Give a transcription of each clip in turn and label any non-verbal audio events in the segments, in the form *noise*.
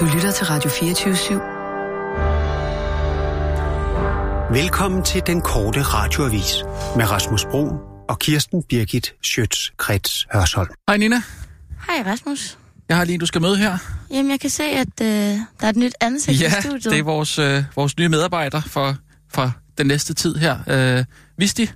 Du lytter til Radio 24 /7. Velkommen til den korte radioavis med Rasmus Bro og Kirsten Birgit Schøtz-Krets Hørsholm. Hej Nina. Hej Rasmus. Jeg har lige, du skal møde her. Jamen, jeg kan se, at øh, der er et nyt ansigt ja, i studiet. det er vores, øh, vores nye medarbejder for, for den næste tid her. Øh, Visti.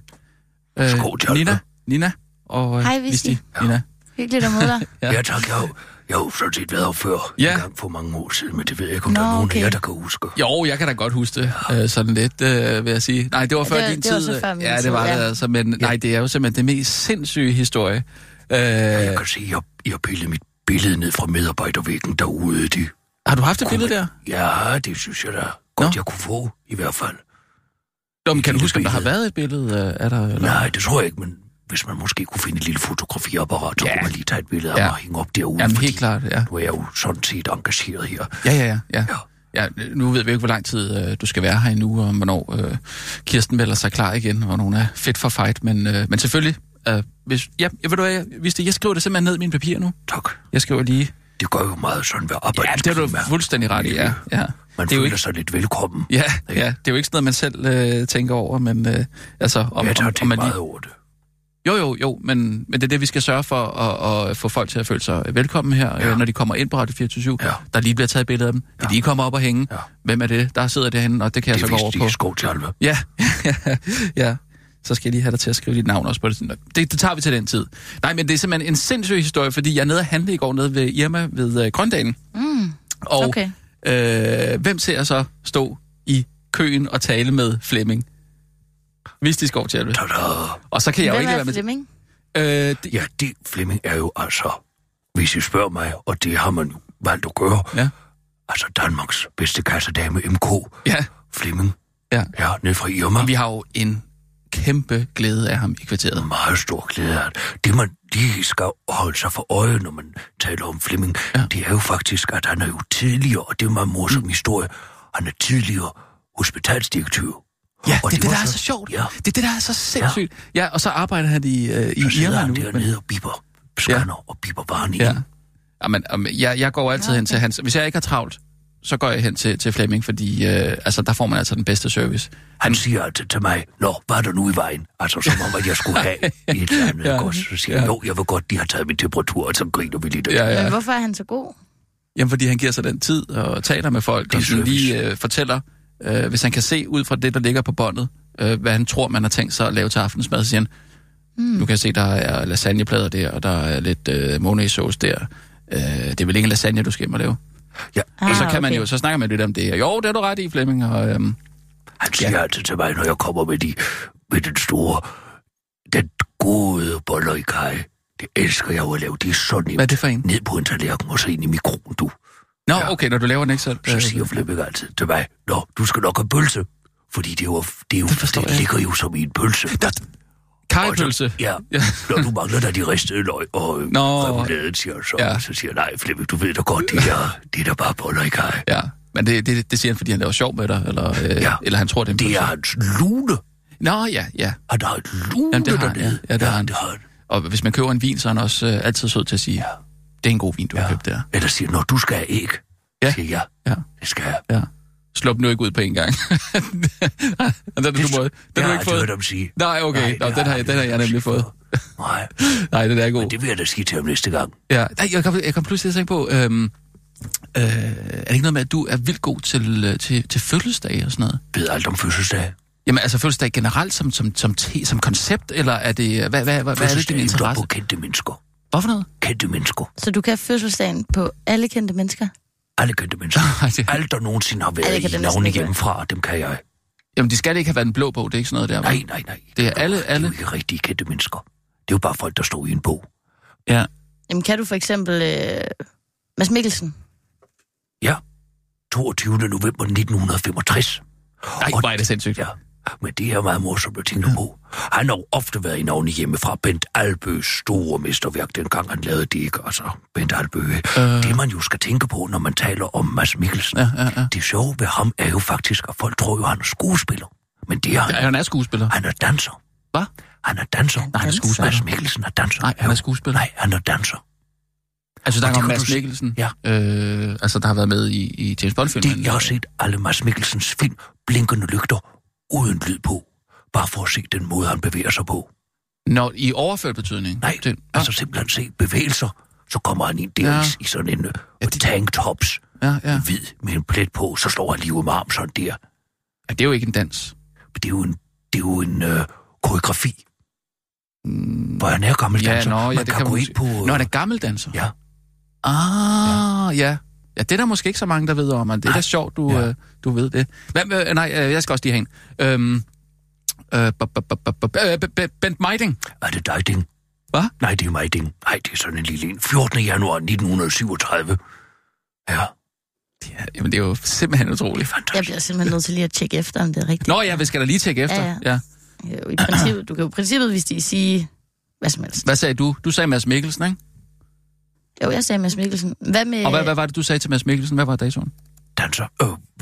Øh, Skål. Nina. Nina. Og, øh, Hej, Visti. Nina. Hyggeligt at møde dig. *laughs* Ja. Ja, tak. Jeg har, jo- jeg har jo sådan set været her før Ja. en gang for mange år siden, men det ved jeg ikke, om Nå, der er nogen okay. af jer, der kan huske. Jo, jeg kan da godt huske det, øh, sådan lidt, øh, vil jeg sige. Nej, det var Ja, før det var- din det var tid. så før ja, det tid, var ja. det altså, men nej, det er jo simpelthen det mest sindssyge historie. Øh, Jeg kan se, at jeg, jeg har pillet mit billede ned fra medarbejdervæggen derude. De, har du haft et billede der? Ja, det synes jeg da godt, Nå. jeg kunne få, i hvert fald. Nå, men kan du huske, om der har været et billede øh, af dig? Eller? Nej, det tror jeg ikke, men hvis man måske kunne finde et lille fotografiapparat, så Ja. kunne man lige tage et billede af Ja. mig og hænge op derude. Jamen, fordi helt klart, ja. Nu er jeg jo sådan set engageret her. Ja, ja, ja. ja. Ja. Ja, nu ved vi ikke, hvor lang tid øh, du skal være her endnu, og hvornår øh, Kirsten melder sig klar igen, og hun er fedt for fight, men, øh, men selvfølgelig, øh, hvis, ja, jeg, ved du hvad, jeg, hvis det, jeg skriver det simpelthen ned i mine papirer nu. Tak. Jeg skriver lige, Det gør jo meget sådan ved ja, arbejdet. det er du fuldstændig ret i, ja. ja. Man det er jo føler ikke, sig lidt velkommen. ja, ja, det er jo ikke sådan noget, man selv øh, tænker over, men øh, altså, om, jeg tager om, om man meget lige, over det. Jo, jo, jo, men, men det er det, vi skal sørge for, at, at få folk til at føle sig velkommen her, ja. Øh, når de kommer ind på Radio 24 Ja. Der lige bliver taget billeder af dem. De Ja. lige kommer op og hænge. Ja. Hvem er det, der sidder derhenne, og det kan jeg Det så gå over på. de skov til Ja, *laughs* ja. Så skal jeg lige have dig til at skrive dit navn også på det. det. Det tager vi til den tid. Nej, men det er simpelthen en sindssyg historie, fordi jeg er nede og handle i går nede ved Irma ved øh, Grøndalen. Mm, Og okay. øh, hvem ser jeg så stå i køen og tale med Flemming? Hvis de skov til Tada! Og så kan jeg jo Hvem ikke lade er være med... Flemming? Øh, det, Ja, det Flemming er jo altså, hvis I spørger mig, og det har man jo valgt at gøre, ja, altså Danmarks bedste kassedame MK, ja. Flemming, Ja. ja, ned fra Irma. Vi har jo en kæmpe glæde af ham i kvarteret. meget stor glæde af det. Man lige skal holde sig for øje, når man taler om Flemming, Ja. ja. det er jo faktisk, at han er jo tidligere, og det er en meget morsom Mm. historie, han er tidligere hospitalsdirektør. Ja, Og det er det, var der er så sjovt. Ja, Det er det, der er så sindssygt. Ja, og så arbejder han i, øh, i så sidder Irma han nu. dernede og biber scanner ja. og biber varen Ja. Jamen, jeg, jeg går altid Nå, hen til hans... Hvis jeg ikke har travlt, så går jeg hen til, til Flemming, fordi øh, altså, der får man altså den bedste service. Han siger altså til mig, Nå, hvad er der nu i vejen? Altså, som om, at jeg skulle have *laughs* et eller andet Ja. ja. godt. Så siger jeg, Ja. jo, jeg vil godt, de har taget min temperatur, og så griner vi lidt. det. Ja, Men ja. hvorfor er han så god? Jamen, fordi han giver sig den tid og taler med folk, Det og sådan lige øh, fortæller, øh, hvis han kan se ud fra det, der ligger på båndet, øh, hvad han tror, man har tænkt sig at lave til aftensmad, så siger han, Mm. nu kan jeg se, der er lasagneplader der, og der er lidt øh, mayonnaise-sauce der. Øh, det er vel ikke en lasagne, du skal hjem og lave? Ja, Ah, og så kan man okay. jo, så snakker man lidt om det. Jo, det er du ret i, Flemming, og øhm, Han siger ja. altid til mig, når jeg kommer med, de, med den store, den gode boller i kaj. Det elsker jeg jo at lave. Det er så nemt. hvad er det for en? Ned på en tallerken og så ind i mikroen, du. Nå, Ja. okay, når du laver den ikke selv. Så øh, siger Flemming altid til mig, Nå, du skal nok have pølse. Fordi det er jo, det, er jo, Det det jeg ligger jo som i en pølse. Der, Kajpølse. Ja, Ja. når du mangler der de ristede løg og Nå. Nå. remouladen, siger så. Ja. Ja. Så siger nej, Flemming, du ved da godt, det er, det er da bare boller i kaj. Ja, men det, det, det siger han, fordi han laver sjov med dig, eller, øh, Ja. eller han tror, det er en Det pølse. er hans lune. Nå, ja, ja. Han har et lune Jamen, det har han, ja. Ja, det har han. det har han. Og hvis man køber en vin, så er han også øh, altid sød til at sige, ja. Det er en god vin, du har Ja. købt der. Eller siger, når du skal have æg. Ja. Ja. Siger jeg, Ja, det skal jeg. ja. Slå dem nu ikke ud på en gang. *laughs* den, den, du, må, den det har har du jeg ikke fået. hørt dem sige. Nej, okay. Nej, Nå, det den, har, har jeg- den har jeg jeg nemlig fået. Nej, *laughs* Nej, den er god. men det vil jeg da sige til ham næste gang. Ja, nej, jeg kom, jeg kom pludselig til at tænke på, øhm, øh, er det ikke noget med, at du er vildt god til, øh, til, til fødselsdage og sådan noget? Ved alt om fødselsdag. Jamen altså fødselsdag generelt som, som, som, te, som koncept, eller er det, hvad, hvad, hvad, hvad er det din Fødselsdag interesse? på kendte mennesker. Hvad for noget? Kendte mennesker. Så du kan have fødselsdagen på alle kendte mennesker? Alle kendte mennesker. *laughs* Det- Alt, der nogensinde har været i det være. hjemmefra, dem kan jeg. Jamen de skal ikke have været en blå bog, det er ikke sådan noget der. Nej, nej, nej. Det er alle- Det alle- er jo ikke rigtige kendte mennesker. Det er jo bare folk, der står i en bog. Ja. Jamen kan du for eksempel øh, Mads Mikkelsen? Ja. 22. november 1965. Nej, Og- hvor er det sindssygt. Ja, men det er meget morsomt at tænke på. Han har jo ofte været i navne hjemme fra Bent Albøs store mesterværk, dengang han lavede det, ikke? Altså, Bent Albø. Øh. Det man jo skal tænke på, når man taler om Mads Mikkelsen. Ja, ja, ja. Det sjove ved ham er jo faktisk, at folk tror jo, han er skuespiller. Men det er han. Ja, han er skuespiller. Han er danser. Hvad? Han er danser. Nej, han er skuespiller. Mads Mikkelsen er danser. Nej, han er skuespiller. Nej, han er danser. Altså, der er Mads Mikkelsen, Ja. øh, altså, der har været med i, i James Bond-filmen. Jeg har set alle Mads Mikkelsens film, blinkende lygter, uden lyd på. Bare for at se den måde, han bevæger sig på. Når, I overført betydning? Nej, Det, altså simpelthen se bevægelser. Så kommer han ind der Ja. ja. i, i sådan en ja, tanktops, ja, ja. hvid med en plet på, så står han lige ud med arm sådan der. ja. Det er jo ikke en dans. Men det er jo en, det er jo en øh, koreografi. Hvor han er gammel Mm. Ja, danser. nå, ja, Man det kan, kan gå man ind på... Øh, Nå, han er gammel danser. Ja, Ah, ja. Ja, det er der måske ikke så mange, der ved om, men det er da sjovt, du, ja. Ja. øh, du ved det. Hvad, øh, nej, øh, jeg skal også lige have en. Øhm, øh, øh, Bent Meiding. er det dig, Ding? Hvad? Nej, det er mig, Ding. Nej, det er sådan en lille en. 14. januar 1937. Ja, Ja, jamen, det er jo simpelthen utroligt. Jeg fantastisk. bliver simpelthen nødt til lige at tjekke efter, om det er rigtigt. Nå ja, vi skal da lige tjekke efter. Ja, ja. Jo, I princippet, du kan jo i princippet, hvis de sige hvad som helst. Hvad sagde du? Du sagde Mads Mikkelsen, ikke? Jo, jeg sagde Mads Mikkelsen. Hvad med... Og hvad, hvad var det, du sagde til Mads Mikkelsen? Hvad var datoen? Danser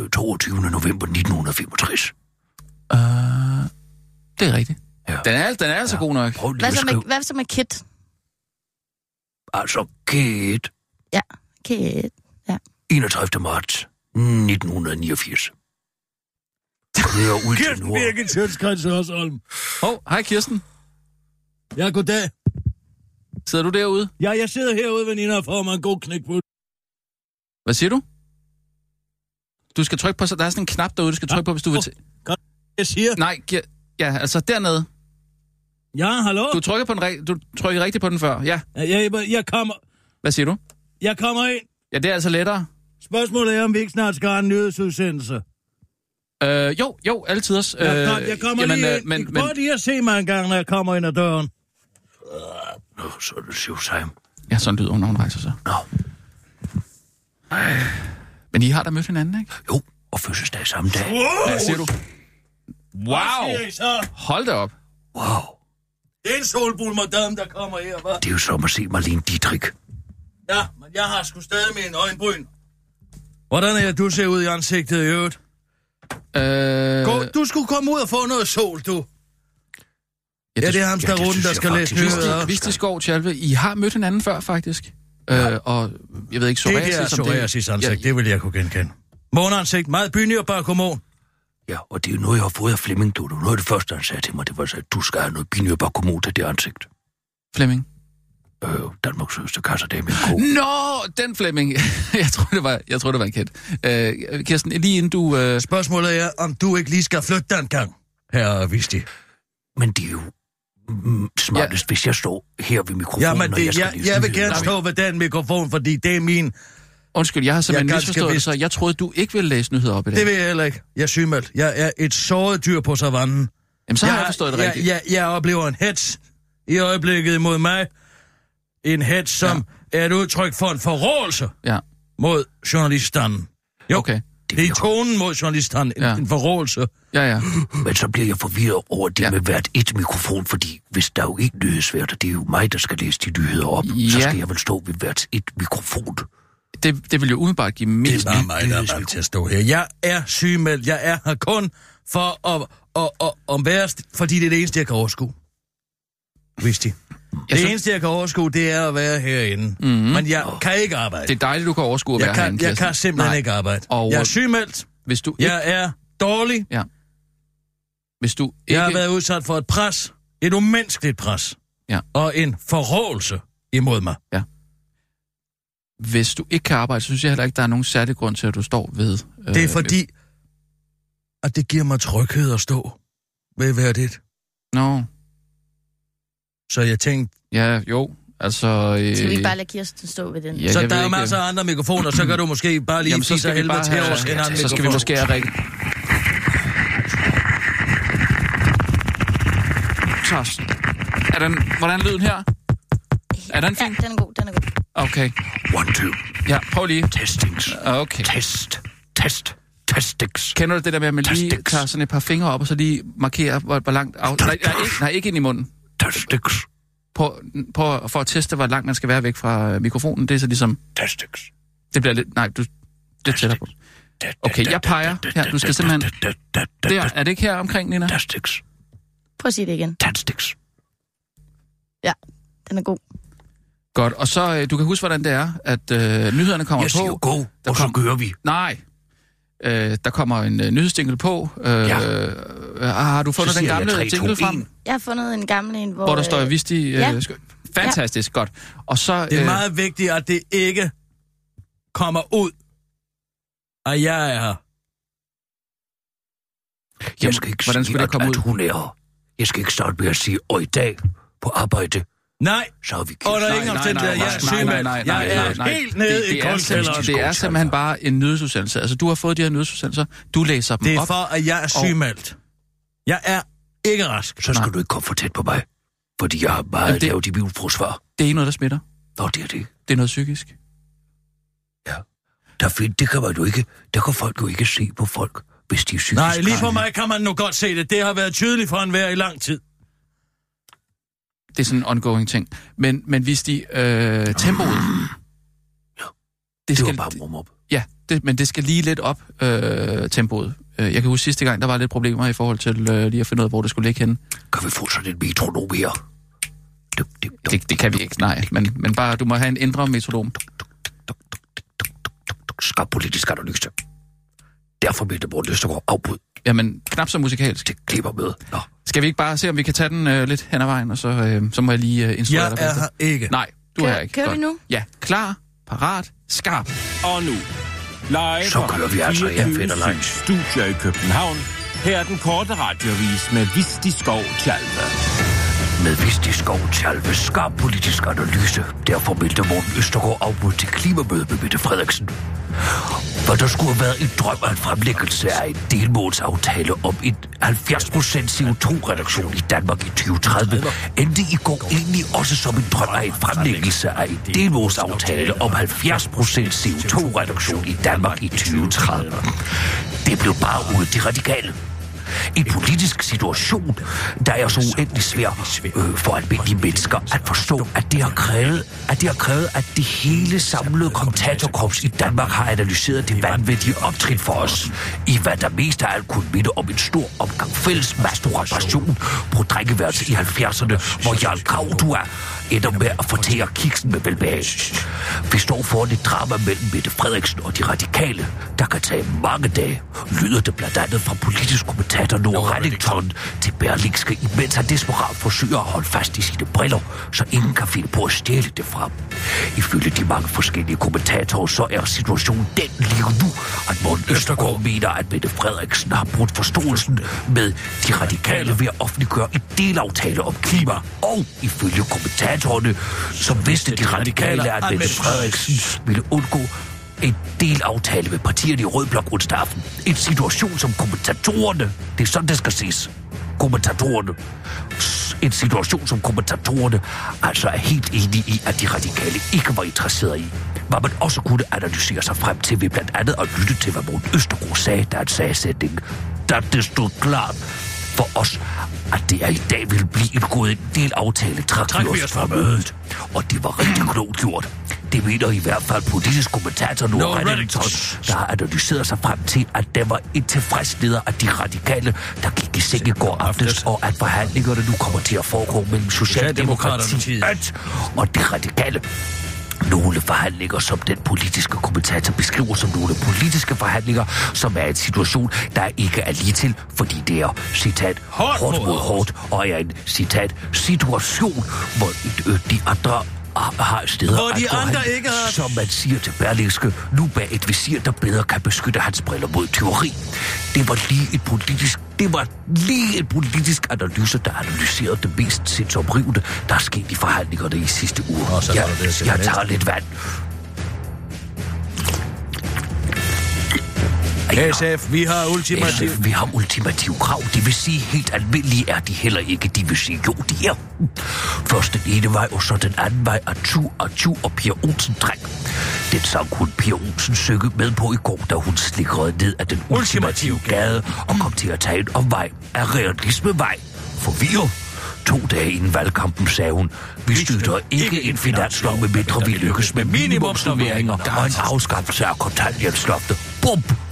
øh, 22. november 1965. Uh, det er rigtigt. Ja. Den er, den er altså god nok. Prøv lige Hvad så med, hvad så med Kit? Altså, Kate. Ja, Kit. 31. marts 1989. Kører ud til Kirsten. Birgit Sjøtskreds Hørsholm. Hov, oh, hej Kirsten. Ja, goddag. Sidder du derude? Ja, jeg sidder herude, veninder, og får mig en god knæk på. Hvad siger du? Du skal trykke på, så der er sådan en knap derude, du skal trykke på, hvis du vil til... Jeg siger, Nej, gi- ja, altså dernede. ja, hallo? Du trykker, på den, du trykker rigtigt på den før. Ja, Jeg, jeg, jeg, kommer, hvad siger du? jeg kommer ind. Ja, det er altså lettere. Spørgsmålet er, om vi ikke snart skal have en nyhedsudsendelse. Øh, jo, jo, altid også. Jeg, kom, jeg kommer jamen, lige øh, ind. Men, Men, men, Prøv lige at se mig en gang, når jeg kommer ind ad døren. Nå, så er det Sivsheim. ja, sådan lyder hun, når hun rejser sig. Nå, Men I har da mødt hinanden, ikke? jo, og fødselsdag samme dag. Hvad siger du? Wow! Hold da op. Wow, Det er en solbul madame, der kommer her, hva'? det er jo som at se Marlene Dietrich. Ja, men jeg har sgu stadig min øjenbryn. Hvordan er det, du ser ud i ansigtet i øvrigt? Øh, Gå, du skulle komme ud og få noget sol, du. Ja, Ja, det er ham, ja, der det runden, der jeg skal læse nyheder. Visti Skov Tjalve, I har mødt hinanden før, faktisk. Øh, og jeg ved ikke, Det psoriasis... der om psoriasis ansigt, Ja, det vil jeg kunne genkende. Måneansigt, meget bynlig og bakomon. Ja, og det er jo noget, jeg har fået af Flemming, du. Det var noget af det første, han sagde til mig. Det var så, at du skal have noget binyrbarkomod til det ansigt. Flemming. Øh, Danmarks sødeste kassedame en ko. Nå, den Flemming. *laughs* jeg tror det var, jeg tror det var en kendt. Øh, Kirsten, lige inden du... Øh, Spørgsmålet er, om du ikke lige skal flytte dig en gang, herre Visti. Men det er jo smartest, ja. hvis jeg står her ved mikrofonen, Ja, men når jeg det, skal jeg, jeg vil gerne stå ved den mikrofon, fordi det er min. undskyld, jeg har simpelthen Jeg misforstået det, så jeg troede, du ikke ville læse nyheder op i dag. Det vil jeg heller ikke. Jeg er sygemeldt. Jeg er et såret dyr på savannen. Jamen, så har jeg forstået det jeg, rigtigt. Jeg, jeg oplever en hets i øjeblikket imod mig. En hets, som ja. er et udtryk for en forrådelse Ja, mod journalistanden. Jo, okay. Det er tonen mod journalistanden. En, Ja. en forrådelse. Ja, ja. Men så bliver jeg forvirret over det Ja. med hvert et mikrofon, fordi hvis der er jo ikke nyhedsværter, det er jo mig, der skal læse de nyheder op, Ja. så skal jeg vel stå ved hvert et mikrofon. Det, det vil jo umiddelbart give Det mest... er bare mig, der er til at stå her. Jeg er sygemeldt. Jeg er her kun for at, at, at, at være... st- Fordi det er det eneste, jeg kan overskue. Vidste de? Ja, Det så- eneste, jeg kan overskue, det er at være herinde. Mhm. Mm-hmm. Men jeg kan ikke arbejde. Det er dejligt, du kan overskue at jeg, være kan, herinde, jeg Kirsten. kan simpelthen Nej. ikke arbejde. Og- Jeg er sygemeldt. Hvis du ikke... Jeg er dårlig. Hvis du ikke... Jeg har været udsat for et pres. Et umenneskeligt pres. Ja. Og en forrådelse imod mig. Hvis du ikke kan arbejde, så synes jeg heller ikke, der er nogen særlig grund til, at du står ved... Øh, Det er fordi, at det giver mig tryghed at stå ved hvert et. Nå, Så jeg tænkte, ja, jo. Altså... Øh, Skal vi ikke bare lade Kirsten stå ved den? Ja, så der er ikke, masser af andre mikrofoner, så kan du måske bare lige Jamen, så skal vi helvede bare til have, os en anden så skal vi måske have rigtig... Tors. Er den, hvordan lyden her? Er den fin? Ja, den er god, den er god. Okay. One, two, Ja, prøv lige. testings, Okay. test, test, testings. Kender du det der med, at man lige tager sådan et par fingre op, og så lige markerer, hvor, hvor langt... Af... Nej, nej, ikke, nej, ikke ind i munden. Testings, På, på, for at teste, hvor langt man skal være væk fra øh, mikrofonen. Det er så ligesom... testings. Det bliver lidt... Nej, du... Det tæller på. Okay, jeg peger. Her, du skal simpelthen- Der, er det ikke her omkring, Nina? Testings, Prøv at sige det igen. testings. Den er god. Godt, og så, øh, du kan huske, hvordan det er, at øh, nyhederne kommer Jeg på. siger go, og så kom- kører vi. Nej, øh, der kommer en øh, nyhedsjingle på. Øh, Ja. øh, har du fundet den gamle 3, 2, jingle 1. frem, Jeg har fundet en gammel en, hvor... hvor der står, øh, hvis de... Øh, ja. Fantastisk, godt. Og så... Det er øh, meget vigtigt, at det ikke kommer ud, at jeg er her. Jeg skal ikke hvordan sige, skulle det at, komme at ud? hun er her. Jeg skal ikke starte med at sige, og i dag på arbejde, Nej, så vi under Kirsten. ingen omstændigheder, jeg er sygemeldt. Jeg er helt nede i er, simpelthen- det er simpelthen bare en nyhedsudsendelse. Altså, du har fået de her nyhedsudsendelser. Du læser dem Det er op. for, at jeg er sygemeldt. Jeg er ikke rask. Så skal Nej. du ikke komme for tæt på mig, fordi jeg har meget Jamen, det- lavt immunforsvar. Det er ikke noget, der smitter. Nå, det er det. Det er noget psykisk. Der find, det kan man jo ikke, der kan folk jo ikke se på folk, hvis de er psykisk Nej, lige raske. mig kan man nu godt se det. Det har været tydeligt for enhver i lang tid. Det er sådan en ongoing ting. Men, men hvis de... Øh, tempoet... Ja. Det Det var skal, bare warm op. ja, det, men det skal lige lidt op, øh, tempoet. Øh, Jeg kan huske sidste gang, der var lidt problemer i forhold til øh, lige at finde ud af, hvor det skulle ligge henne. Kan vi få sådan en metronom her? Duk, duk, duk, Det, det kan vi ikke, nej. Men, men bare, du må have en indre metodom. duk, Skarp politisk analyse. Derfor mente Morten Østergaard afbud. Jamen, knap så musikalsk. Det klipper med. Nå, Skal vi ikke bare se, om vi kan tage den øh, lidt hen ad vejen, og så, øh, så må jeg lige øh, instruere Jeg dig er bagefter. her ikke. Nej, du Kører- er her ikke. kører vi nu? Ja, klar, parat, skarp. Og nu, live Så fra kører vi altså, ja, 24 Fætterlein. Studio i København. Her er den korte radiovis med Visti Skov Tjalve med Visti Skov Tjalve skarp politisk analyse. Derfor meldte Morten Østergaard afbud til klimamødet med Mette Frederiksen. For der skulle have været en drøm af en fremlæggelse af en delmålsaftale om en 70% CO2-reduktion i Danmark i 2030, endte i går egentlig også som en drøm af en fremlæggelse af en delmålsaftale om 70% CO2-reduktion i Danmark i 2030. Det blev bare ud de radikale. En politisk situation, der er så uendelig svær øh, for almindelige mennesker at forstå, at det har krævet, at det har krævet, at det hele samlede kommentatorkorps i Danmark har analyseret det vanvittige optrin for os, i hvad der mest af alt kunne minde om en stor omgang fælles masturbation på drikkeværelset i 70'erne, hvor Jarl Kraudua ender med at fortære kiksen med velbehag. Vi står foran et drama mellem Mette Frederiksen og de radikale, der kan tage mange dage, lyder det blandt andet fra politisk kommentator Nord Reddington til Berlingske, imens han desperat forsøger at holde fast i sine briller, så ingen kan finde på at stjæle det frem. Ifølge de mange forskellige kommentatorer, så er situationen den lige nu, at Morten Østergaard mener, at Mette Frederiksen har brudt forståelsen med de radikale ved at offentliggøre en delaftale om klima. Og ifølge kommentatorerne, som vidste de radikale, at Mette Frederiksen ville undgå en delaftale med partierne i Rød Blok onsdag aften. En situation, som kommentatorerne, det er sådan, det skal ses, kommentatorerne, en situation, som kommentatorerne altså er helt enige i, at de radikale ikke var interesseret i. Hvad man også kunne analysere sig frem til ved blandt andet at lytte til, hvad Morten Østergaard sagde, da han sagde sætningen, da det stod klart for os, at det er i dag vil blive en god del aftale, trak vi os fra mødet. Og det var rigtig klogt gjort. Det mener i hvert fald politisk kommentator Nord Nord Reddington, der har analyseret sig frem til, at der var en tilfreds leder af de radikale, der gik i seng i går aftes, og at forhandlingerne nu kommer til at foregå mellem Socialdemokratiet og de radikale. Nogle forhandlinger, som den politiske kommentator beskriver som nogle politiske forhandlinger, som er en situation, der ikke er lige til, fordi det er, citat, Hårdt hårdt mod hårdt, og er en, citat, situation, hvor øh, de andre har- har steder Hvor de andre hen, ikke har- Som man siger til Berlingske, nu bag et visir, der bedre kan beskytte hans briller mod teori. Det var lige et politisk det var lige en politisk analyse, der analyserede det mest sindsoprivende, der er sket i forhandlingerne i sidste uge. Og så jeg, det jeg tager lidt vand. SF, vi har ultimativ. SF, vi har ultimative krav. Det vil sige, helt almindelige er de heller ikke. De vil sige, jo, de er. Først den ene vej, og så den anden vej, at tu og tu og Pia Olsen træk. Den sang hun Pia Olsen synge med på i går, da hun slikrede ned af den ultimative gade og kom til at tage en omvej af realismevej. Forvirret. To dage inden valgkampen sagde hun, vi støtter ikke en finanslov, med mindre vi lykkes med minimumsnormeringer og en afskaffelse af kontanthjælpsloftet. Bum!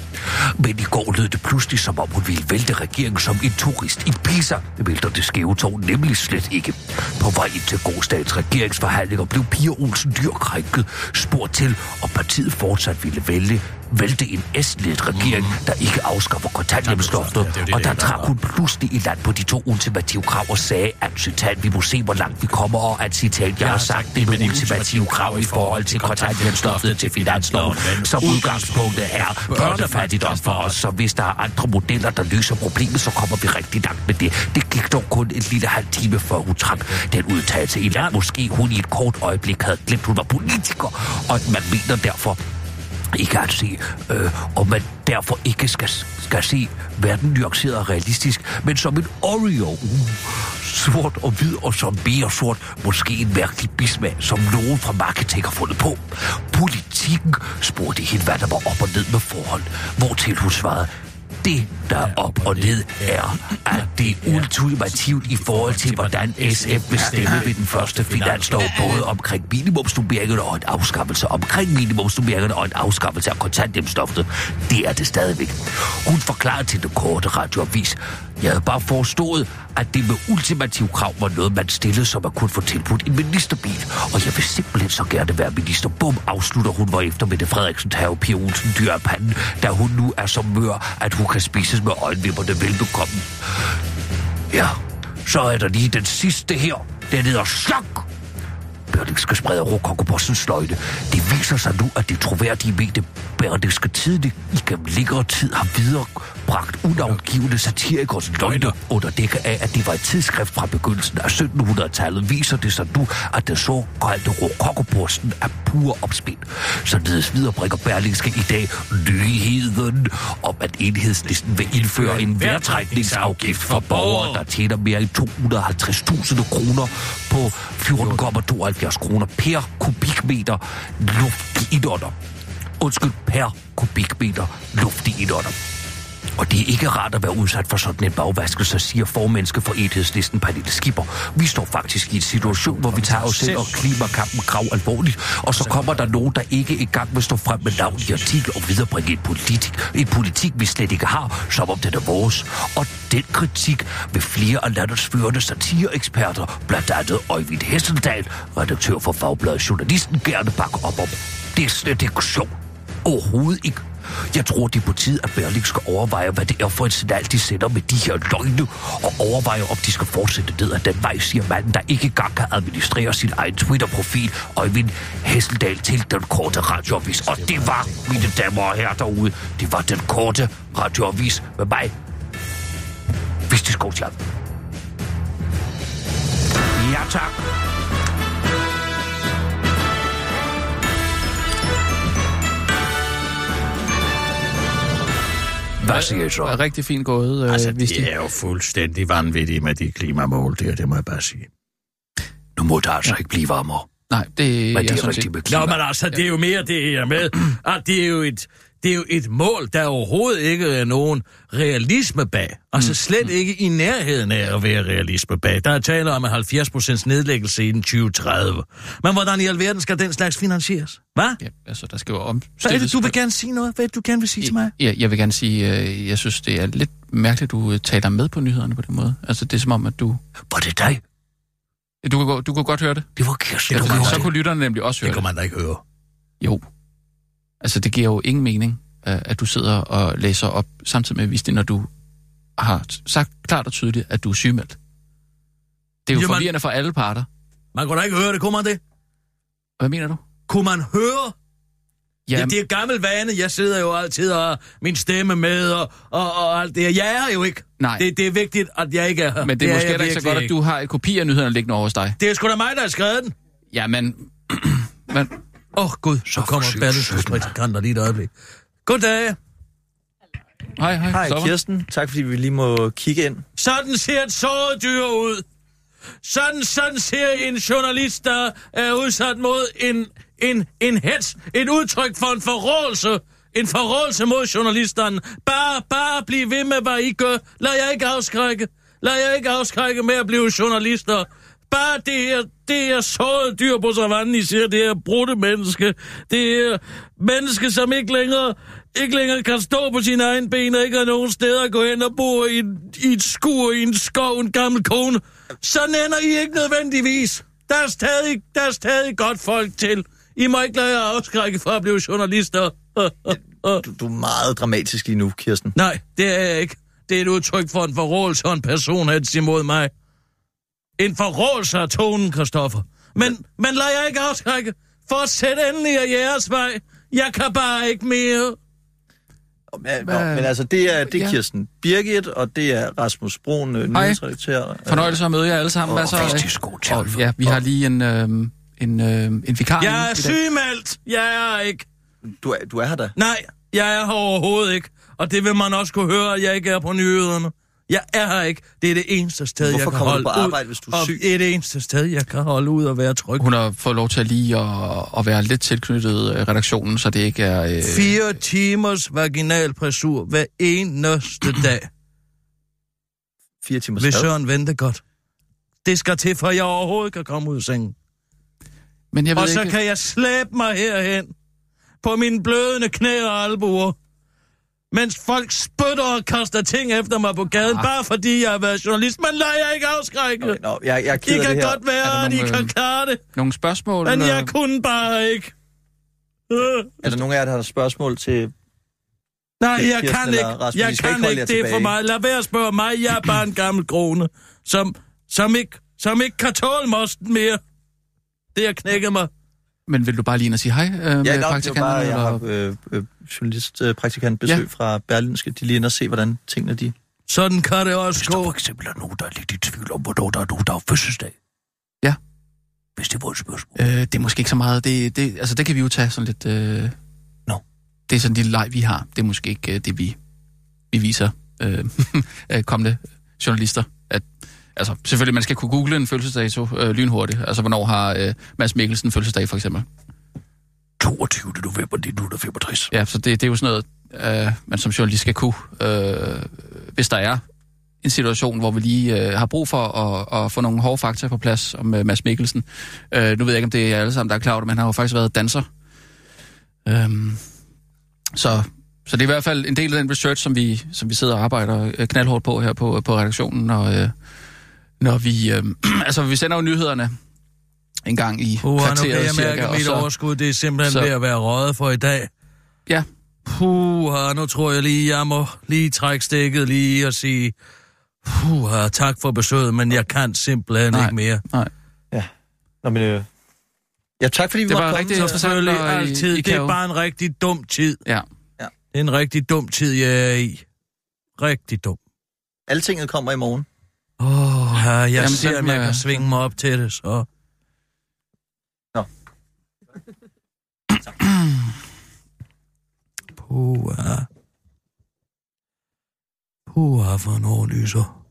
Men i går lød det pludselig, som om hun ville vælte regeringen som en turist i Pisa. Det vælter det skæve tog nemlig slet ikke. På vej ind til gårdsdagens regeringsforhandlinger blev Pia Olsen Dyr krænket, spurgt til, om partiet fortsat ville vælge vælte en S-ledet regering, der ikke afskaffer kontanthjælpsloftet, og der trak hun pludselig i land på de to ultimative krav og sagde, at citat, vi må se, hvor langt vi kommer, og at citat, jeg har sagt det med ultimative krav i forhold til kontanthjælpsloftet til finansloven, som udgangspunktet er børnefattigdom for os, så hvis der er andre modeller, der løser problemet, så kommer vi rigtig langt med det. Det gik dog kun en lille halv time, før hun trak den udtalelse i land. Måske hun i et kort øjeblik havde glemt, hun var politiker, og man mener derfor, ikke at altså se, øh, og man derfor ikke skal, skal se verden nuanceret og realistisk, men som en Oreo. Uh, sort og hvid og som mere sort. Måske en mærkelig bismag, som nogen fra marketing har fundet på. Politikken spurgte hende, hvad der var op og ned med forhold, hvortil hun svarede, det, der er op og ned, er, at det er ultimativt i forhold til, hvordan SF vil stemme ved den første finanslov, både omkring minimumsnummeringerne og en afskaffelse omkring minimumsnummeringerne og en afskaffelse af kontanthjælpsloftet. Det er det stadigvæk. Hun forklarede til den korte radioavis, jeg havde bare forstået, at det med ultimativ krav var noget, man stillede, så man kunne få tilbudt en ministerbil. Og jeg vil simpelthen så gerne være minister. Bum, afslutter hun hvor efter Mette Frederiksen tage Pia Olsen dyr af panden, da hun nu er så mør, at hun kan spises med øjenvipperne velbekomme. Ja, så er der lige den sidste her. Den hedder Slok. Berlingske spreder rokokobossens sløjte. Det viser sig nu, at det troværdige medie Berlingske tidlig igennem længere tid har videre viderebragt unavngivende satirikers løgne under dække af, at det var et tidsskrift fra begyndelsen af 1700-tallet, viser det sig nu, at den såkaldte Rokokoposten er pur opspind. Således viderebringer Berlingske i dag nyheden om, at enhedslisten vil indføre en værtrækningsafgift for borgere, der tjener mere end 250.000 kroner på 14,72 kroner per kubikmeter luft i indånder. Undskyld, per kubikmeter luft i indånder. Og det er ikke rart at være udsat for sådan en bagvaskelse, siger formenneske for enhedslisten Pernille Skipper. Vi står faktisk i en situation, hvor vi tager os selv og klimakampen grav alvorligt, og så kommer der nogen, der ikke engang vil stå frem med navn i artikel og viderebringe en politik, en politik, vi slet ikke har, som om den er vores. Og den kritik vil flere af landets førende satireeksperter, blandt andet Øjvind Hesseldal, redaktør for Fagbladet Journalisten, gerne bakke op om. Det er slet ikke sjovt. Overhovedet ikke. Jeg tror, det er på tide, at Berling skal overveje, hvad det er for et signal, de sender med de her løgne, og overveje, om de skal fortsætte ned ad den vej, siger manden, der ikke engang kan administrere sin egen Twitter-profil, Øjvind Hesseldal til den korte radioavis. Og det var, mine damer og herrer derude, det var den korte radioavis med mig, hvis det skal Ja, tak. Hvad siger I så? Er rigtig fint gået, øh, Altså, Visti. de er jo fuldstændig vanvittige med de klimamål der, det må jeg bare sige. Nu må det altså ikke blive varmere. Nej, det er Men det er rigtigt med klima. Nå, men altså, det er jo mere det her med, at det er jo et, det er jo et mål, der overhovedet ikke er nogen realisme bag. Altså slet ikke i nærheden af at være realisme bag. Der er tale om en 70% nedlæggelse i den 2030. Men hvordan i alverden skal den slags finansieres? Hvad? Ja, altså, der skal jo omstilles... Hvad er det, du vil gerne sige noget? Hvad er det, du gerne vil sige til mig? Ja, jeg vil gerne sige, øh, jeg synes, det er lidt mærkeligt, du øh, taler med på nyhederne på den måde. Altså, det er som om, at du... Var det dig? Du kan, gå- du kan godt høre det. Det var Kirsten. Ja, så det. kunne lytterne nemlig også Det høre kan det. man da ikke høre. Jo. Altså, det giver jo ingen mening, øh, at du sidder og læser op, samtidig med at vise det, når du har sagt klart og tydeligt, at du er sygemeldt. Det er jo Jamen- forvirrende for alle parter. Man kunne da ikke høre det, kunne man det? Hvad mener du? Kunne man høre? Ja, Jamen, det er gammel vane. Jeg sidder jo altid og min stemme med og, og, og alt det. Jeg er jo ikke. Nej. Det, det er vigtigt, at jeg ikke er her. men det er, måske heller ikke så godt, at du har et kopi af nyhederne liggende over hos dig. Det er sgu da mig, der har skrevet den. Ja, men... *clears throat* Åh, oh, Gud, så for kommer sønne. prædikanter lige et øjeblik. Goddag. hej, hej. Hej. Kirsten, tak fordi vi lige må kigge ind. Sådan ser et såret dyr ud. Sådan, sådan ser en journalist, der er udsat mod en, en, en hets, et udtryk for en forrådelse. En forrådelse mod journalisterne. Bare, bare bliv ved med, hvad I gør. Lad jer ikke afskrække. Lad jer ikke afskrække med at blive journalister. Bare det her, det er såret dyr på savannen, I siger, det er brudte menneske. Det er menneske, som ikke længere, ikke længere kan stå på sine egne ben, og ikke har nogen steder at gå hen og bo i, i et skur, i en skov, en gammel kone. Så ender I ikke nødvendigvis. Der er stadig, der er stadig godt folk til. I må ikke lade jer afskrække for at blive journalister. Du, du er meget dramatisk lige nu, Kirsten. Nej, det er jeg ikke. Det er et udtryk for en forrådelse og en personheds imod mig. En forrådelse af tonen, Kristoffer. Men, men lad jeg ikke afskrække. Fortsæt endelig af jeres vej. Jeg kan bare ikke mere. Ja, nå, men altså, det er, det er Ja. Kirsten Birgit, og det er Rasmus Broen, øh, nyhedsredaktør. Fornøjelse at møde jer alle sammen. Hvad så? til Og, ja, vi har lige en, øh, en, øh, en vikar. Jeg er sygemeldt. Jeg er ikke. Du er, du er her da. Nej, jeg er her overhovedet ikke. Og det vil man også kunne høre, at jeg ikke er på nyhederne. Jeg er her ikke. Det er det eneste sted, Hvorfor jeg kan kommer du holde på ud. arbejde, hvis du er og syg? Det er det eneste sted, jeg kan holde ud og være tryg. Hun har fået lov til at lige at, at være lidt tilknyttet øh, redaktionen, så det ikke er... Øh, Fire timers vaginalpressur hver eneste *clears throat* dag. Fire timer Hvis. Søren vente godt. Det skal til, for jeg overhovedet kan komme ud af sengen. men jeg ved Og så ikke... kan jeg slæbe mig herhen på mine blødende knæ og albuer. Mens folk spytter og kaster ting efter mig på gaden, Ah. bare fordi jeg har været journalist. Men lad jeg ikke afskrække. Okay, nå, jeg, jeg I kan godt være, at I kan øh, klare det, Nogle spørgsmål? men øh, jeg kunne bare ikke. Øh. Er der nogen af jer, der har spørgsmål til... Nej, jeg Kirsten kan eller ikke. Rasmus, Jeg kan ikke ikke. jer Det er for tilbage. mig. Lad være at spørge mig. Jeg er bare en gammel krone, som, som, ikke, som ikke kan tåle mosten mere. Det har knækket mig. Men vil du bare lige ind og sige hej øh, Ja, med var praktikanterne? bare, jeg har eller- øh, øh, journalist-praktikantbesøg Ja. fra Berlinske. De lige inde og se, hvordan tingene de... Sådan kan det også Hvis der gå. for eksempel er nogen, der er lidt i tvivl om, hvornår der er nogen, der har fødselsdag. Ja. Hvis det var et spørgsmål. Øh, det er måske ikke så meget. Det, det, altså, det kan vi jo tage sådan lidt... Øh... Nå. Det er sådan en lille leg, vi har. Det er måske ikke øh, det, vi, vi viser øh, *laughs* øh, kommende journalister. Altså, selvfølgelig, man skal kunne google en fødselsdato øh, lynhurtigt. Altså, hvornår har øh, Mads Mikkelsen fødselsdag, for eksempel? 22. november 1965. Ja, så det, det er jo sådan noget, øh, man som journalist skal kunne, øh, hvis der er en situation, hvor vi lige øh, har brug for at, at få nogle hårde fakta på plads om øh, Mads Mikkelsen. Øh, nu ved jeg ikke, om det er alle sammen, der er klar over det, men han har jo faktisk været danser. Øhm, så, så det er i hvert fald en del af den research, som vi, som vi sidder og arbejder øh, knaldhårdt på her på, på redaktionen, når, øh, når vi, øh, *clears throat* altså vi sender jo nyhederne en gang i kan kvarteret jeg mærke, cirka, mit så, overskud det er simpelthen så- ved at være røget for i dag. ja, Puh, nu tror jeg lige, jeg må lige trække stikket lige og sige, puh, tak for besøget, men jeg kan simpelthen Nej. ikke mere. nej. Nå, men, øh, ja, tak fordi vi Det var komme. rigtig Så- interessant. Selvfølgelig og I- altid. I Det kan er jo- bare en rigtig dum tid. Ja. Det er en rigtig dum tid, jeg er i. Rigtig dum. Altinget kommer i morgen. Åh, oh, ja, jeg Jamen, ser, så om jeg kan svinge mig op til det, så... Puh, ja. Puh, for en overlyser.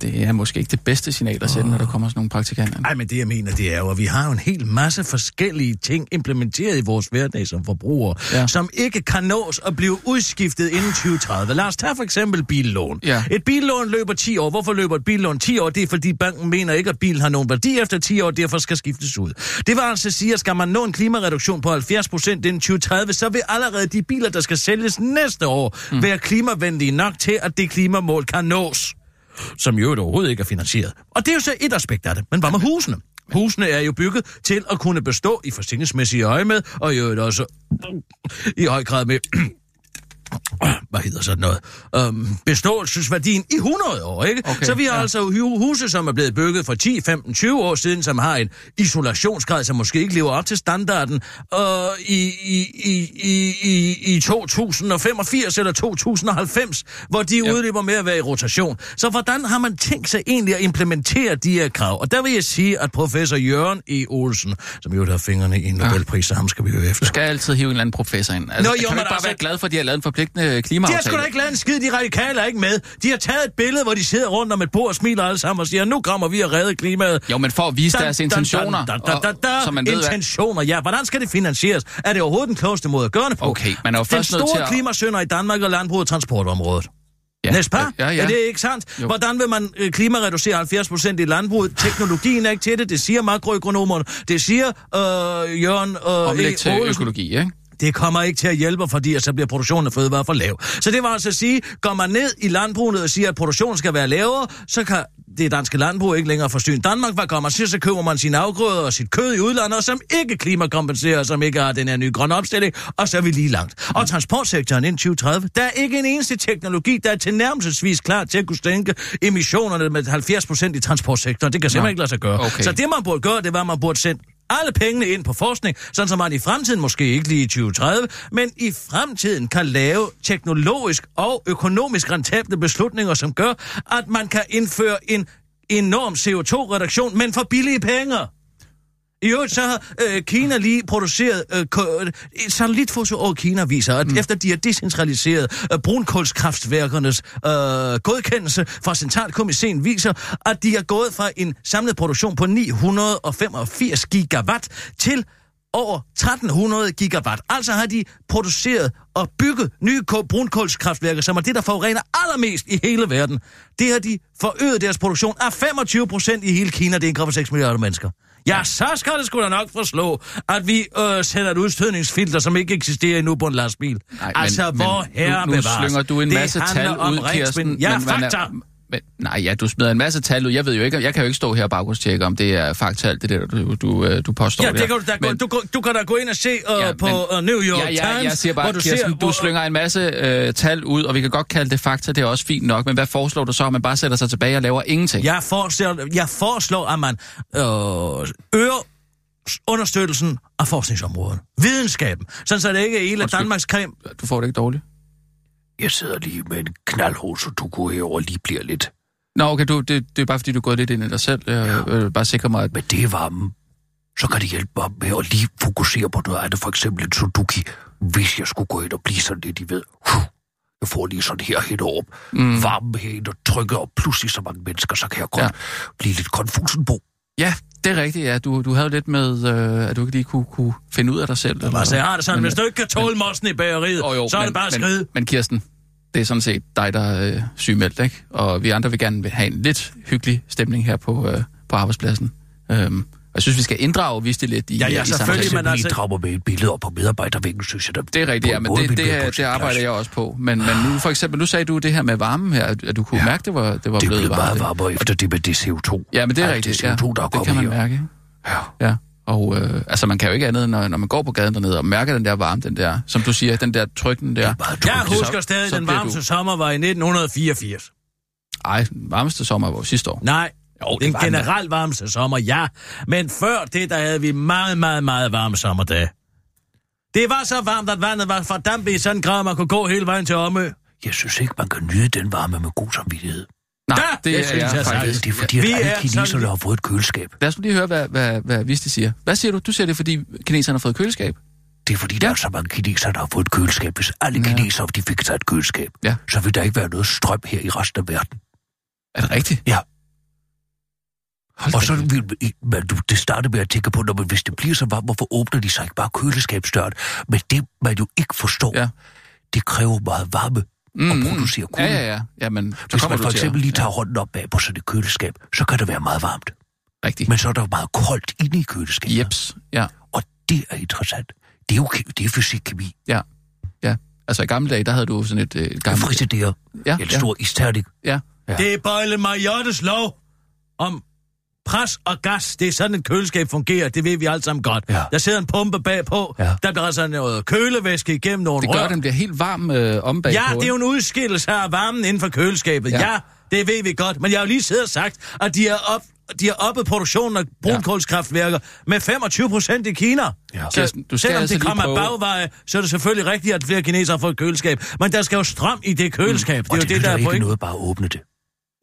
Det er måske ikke det bedste signal at sende, når der kommer sådan nogle praktikanter. Nej, men det jeg mener, det er jo, at vi har jo en hel masse forskellige ting implementeret i vores hverdag som forbrugere, ja. Som ikke kan nås at blive udskiftet inden 2030. Lad os tage for eksempel billån. Ja. Et billån løber 10 år. Hvorfor løber et billån 10 år? Det er fordi banken mener ikke, at bilen har nogen værdi efter 10 år, derfor skal skiftes ud. Det vil altså sige, at skal man nå en klimareduktion på 70 procent inden 2030, så vil allerede de biler, der skal sælges næste år, mm. være klimavenlige nok til, at det klimamål kan nås som jo overhovedet ikke er finansieret. Og det er jo så et aspekt af det. Men hvad med husene? Husene er jo bygget til at kunne bestå i forsikringsmæssige øje med, og jo også i høj grad med hvad hedder sådan noget, øhm, beståelsesværdien i 100 år, ikke? Okay, så vi har ja. ja. altså hu- huse, som er blevet bygget for 10, 15, 20 år siden, som har en isolationsgrad, som måske ikke lever op til standarden, og i, i, i, i, i, i 2085 eller 2090, hvor de ja. Ja. udløber med at være i rotation. Så hvordan har man tænkt sig egentlig at implementere de her krav? Og der vil jeg sige, at professor Jørgen E. Olsen, som jo har fingrene i en Nobelpris, så ham skal vi jo efter. Du skal altid hive en eller anden professor ind. Altså, Nå, jo, kan du ikke bare altså- være glad for, at de har lavet en forpligtende De har klimaaftale? sgu da ikke lavet en skid, de radikale er ikke med. De har taget et billede, hvor de sidder rundt om et bord og smiler alle sammen og siger, nu kommer vi og redde klimaet. Jo, men for at vise deres intentioner, Da, da, da, da, da, og- så man ved, hvad... intentioner, ja. Hvordan skal det finansieres? Er det overhovedet den klogeste måde at gøre det på? Okay, man er jo Den først nødt store at... klimasønder i Danmark og landbrug og transportområdet. Ja. Næste Ja, ja. Er det ikke sandt? Jo. Hvordan vil man øh, klimareducere 70 procent i landbruget? Teknologien er ikke til det, det siger makroøkonomerne. Det siger øh, Jørgen øh, Omlæg til økologi, ikke? Det kommer ikke til at hjælpe, fordi så bliver produktionen af fødevarer for lav. Så det var altså at sige, går man ned i landbruget og siger, at produktionen skal være lavere, så kan det danske landbrug ikke længere forsyne Danmark. Hvad kommer til, så køber man sine afgrøder og sit kød i udlandet, som ikke klimakompenserer, som ikke har den her nye grønne omstilling, og så er vi lige langt. Og transportsektoren inden 2030, der er ikke en eneste teknologi, der er tilnærmelsesvis klar til at kunne stænke emissionerne med 70 procent i transportsektoren. Det kan simpelthen Nå. ikke lade sig gøre. Okay. Så det man burde gøre, det var, at man burde sende alle pengene ind på forskning, sådan som man i fremtiden, måske ikke lige i 2030, men i fremtiden kan lave teknologisk og økonomisk rentable beslutninger, som gør, at man kan indføre en enorm CO2-reduktion, men for billige penge. I øvrigt så har øh, Kina lige produceret øh, øh, satellitfoto over Kina viser, at mm. efter de har decentraliseret øh, brunkulskraftværkernes øh, godkendelse fra centralkomiteen viser, at de er gået fra en samlet produktion på 985 gigawatt til over 1300 gigawatt. Altså har de produceret og bygget nye brunkulskraftværker, som er det, der forurener allermest i hele verden. Det har de forøget deres produktion af 25 procent i hele Kina. Det er 1,6 milliarder mennesker. Ja, så skal det sgu da nok forslå, at vi øh, sender et udstødningsfilter, som ikke eksisterer endnu på en lastbil. Nej, altså, hvor herre nu, nu bevares. slynger du en masse tal ud, Kirsten. Ja, men man fakta. Er, men, nej, ja, du smider en masse tal ud. Jeg ved jo ikke, jeg kan jo ikke stå her og baggrundstjekke, om det er fakta alt det der, du, du, øh, du påstår Ja, det kan du, da, men, du, du kan da gå ind og se uh, Ja, på men- uh, New York ja, ja, Times, jeg siger bare, hvor du Kirsten, ser... du slynger en masse øh, tal ud, og vi kan godt kalde det fakta, det er også fint nok, men hvad foreslår du så, at man bare sætter sig tilbage og laver ingenting? Jeg foreslår, jeg foreslår at man øh, øger understøttelsen af forskningsområdet. Videnskaben. Sådan så det ikke er hele. Danmarks krem. Du får det ikke dårligt. Jeg sidder lige med en knaldhoved, så du går herover lige bliver lidt. Nå, okay, du, det, det er bare fordi, du er gået lidt ind i dig selv. Jeg ja. vil bare sikre mig, at... Men det er varmen. Så kan det hjælpe mig med at lige fokusere på noget andet. For eksempel en Sudoku, hvis jeg skulle gå ind og blive sådan lidt, I ved. Huh, jeg får lige sådan her hen op. Mm. Varmen herinde og trykker, og pludselig så mange mennesker, så kan jeg godt ja. blive lidt konfusen på. Ja, det er rigtigt, ja. Du, du havde lidt med, øh, at du ikke lige kunne, kunne finde ud af dig selv. eller Altså, jeg hvad? har det sådan, Men- hvis du ikke kan tåle mossen i bageriet, jo, så er men, det bare at men, skride. Men Kirsten, det er sådan set dig, der er øh, sygemeldt, ikke? Og vi andre vil gerne vil have en lidt hyggelig stemning her på, øh, på arbejdspladsen. Øhm, jeg synes, vi skal inddrage vist det lidt i, Ja, ja, i selvfølgelig, men Men altså- drager med et billede op på medarbejdervæggen, synes jeg, der Det er rigtigt, ja, en men det, det, sin det arbejder jeg også på. Men, men nu for eksempel, nu sagde du det her med varmen her, at, du kunne ja. Ja. mærke, det var, det var Det er blevet blevet meget varmt. varmere efter det med det CO2. Ja, men det er Alt rigtigt. Det CO2, der er ja, det kan man her. mærke. Ja. Ja, og øh, altså man kan jo ikke andet, når, når man går på gaden dernede og mærker den der varme, den der, som du siger, den der trykken der. Meget Jeg husker stadig, så den varmeste du- sommer var i 1984. Ej, den varmeste sommer var sidste år. Nej, Jo, det en var da. generelt varmeste sommer, ja. Men før det, der havde vi meget, meget, meget varme sommerdage. Det var så varmt, at vandet var fordampet i sådan en grad, man kunne gå hele vejen til Omø. Jeg synes ikke, man kan nyde den varme med god samvittighed. Nej, Ja, det, det er synes jeg jeg faktisk. Det er fordi, at Vi alle er kineserne sådan- har fået et køleskab. Lad os lige høre, hvad, hvad, hvad Visti siger. Hvad siger du? Du siger det, er, fordi kineserne har fået køleskab. Det er fordi, der er så mange kinesere, der har fået et køleskab. Hvis alle Ja. kinesere de fik sig et køleskab, Ja. så vil der ikke være noget strøm her i resten af verden. Er det rigtigt? Ja. Hold Og så vil man, du, det starter med at tænke på, når man, hvis det bliver så varmt, hvorfor åbner de sig ikke bare køleskabsdøren? Men det, man jo ikke forstår, Ja. ja. det kræver meget varme Mm, at mm. producere Ja, kulde. ja, ja. ja men så Hvis kommer man du for eksempel lige tager hånden op bag på sådan et køleskab, så kan det være meget varmt. Ja, rigtigt. Men så er der meget koldt inde i køleskabet. Jeps, ja. Og det er interessant. Det er jo det er fysik, kemi. Ja, ja. Altså i gamle dage, der havde du sådan et, øh, et En gammelt... frigidaire. Ja, En ja, stor isterning. ja. Ja. Det er Bøjle Mariottes lov om pres og gas. Det er sådan, et køleskab fungerer. Det ved vi alle sammen godt. Ja. Der sidder en pumpe bagpå. Ja. Der bliver altså noget kølevæske igennem nogle Det gør, rør. den bliver helt varm øh, om bagpå. Ja, det er jo en udskillelse af varmen inden for køleskabet. Ja. Ja. ja, det ved vi godt. Men jeg har jo lige siddet og sagt, at de har op, de har oppet produktionen af brunkulskraftværker med 25 procent i Kina. Ja. Kirsten, du skal selvom altså det kommer prøve- bagveje, så er det selvfølgelig rigtigt, at flere kinesere har fået et køleskab. Men der skal jo strøm i det køleskab. Mm. Og Det er det, jo det, der er ikke point. noget bare at åbne det.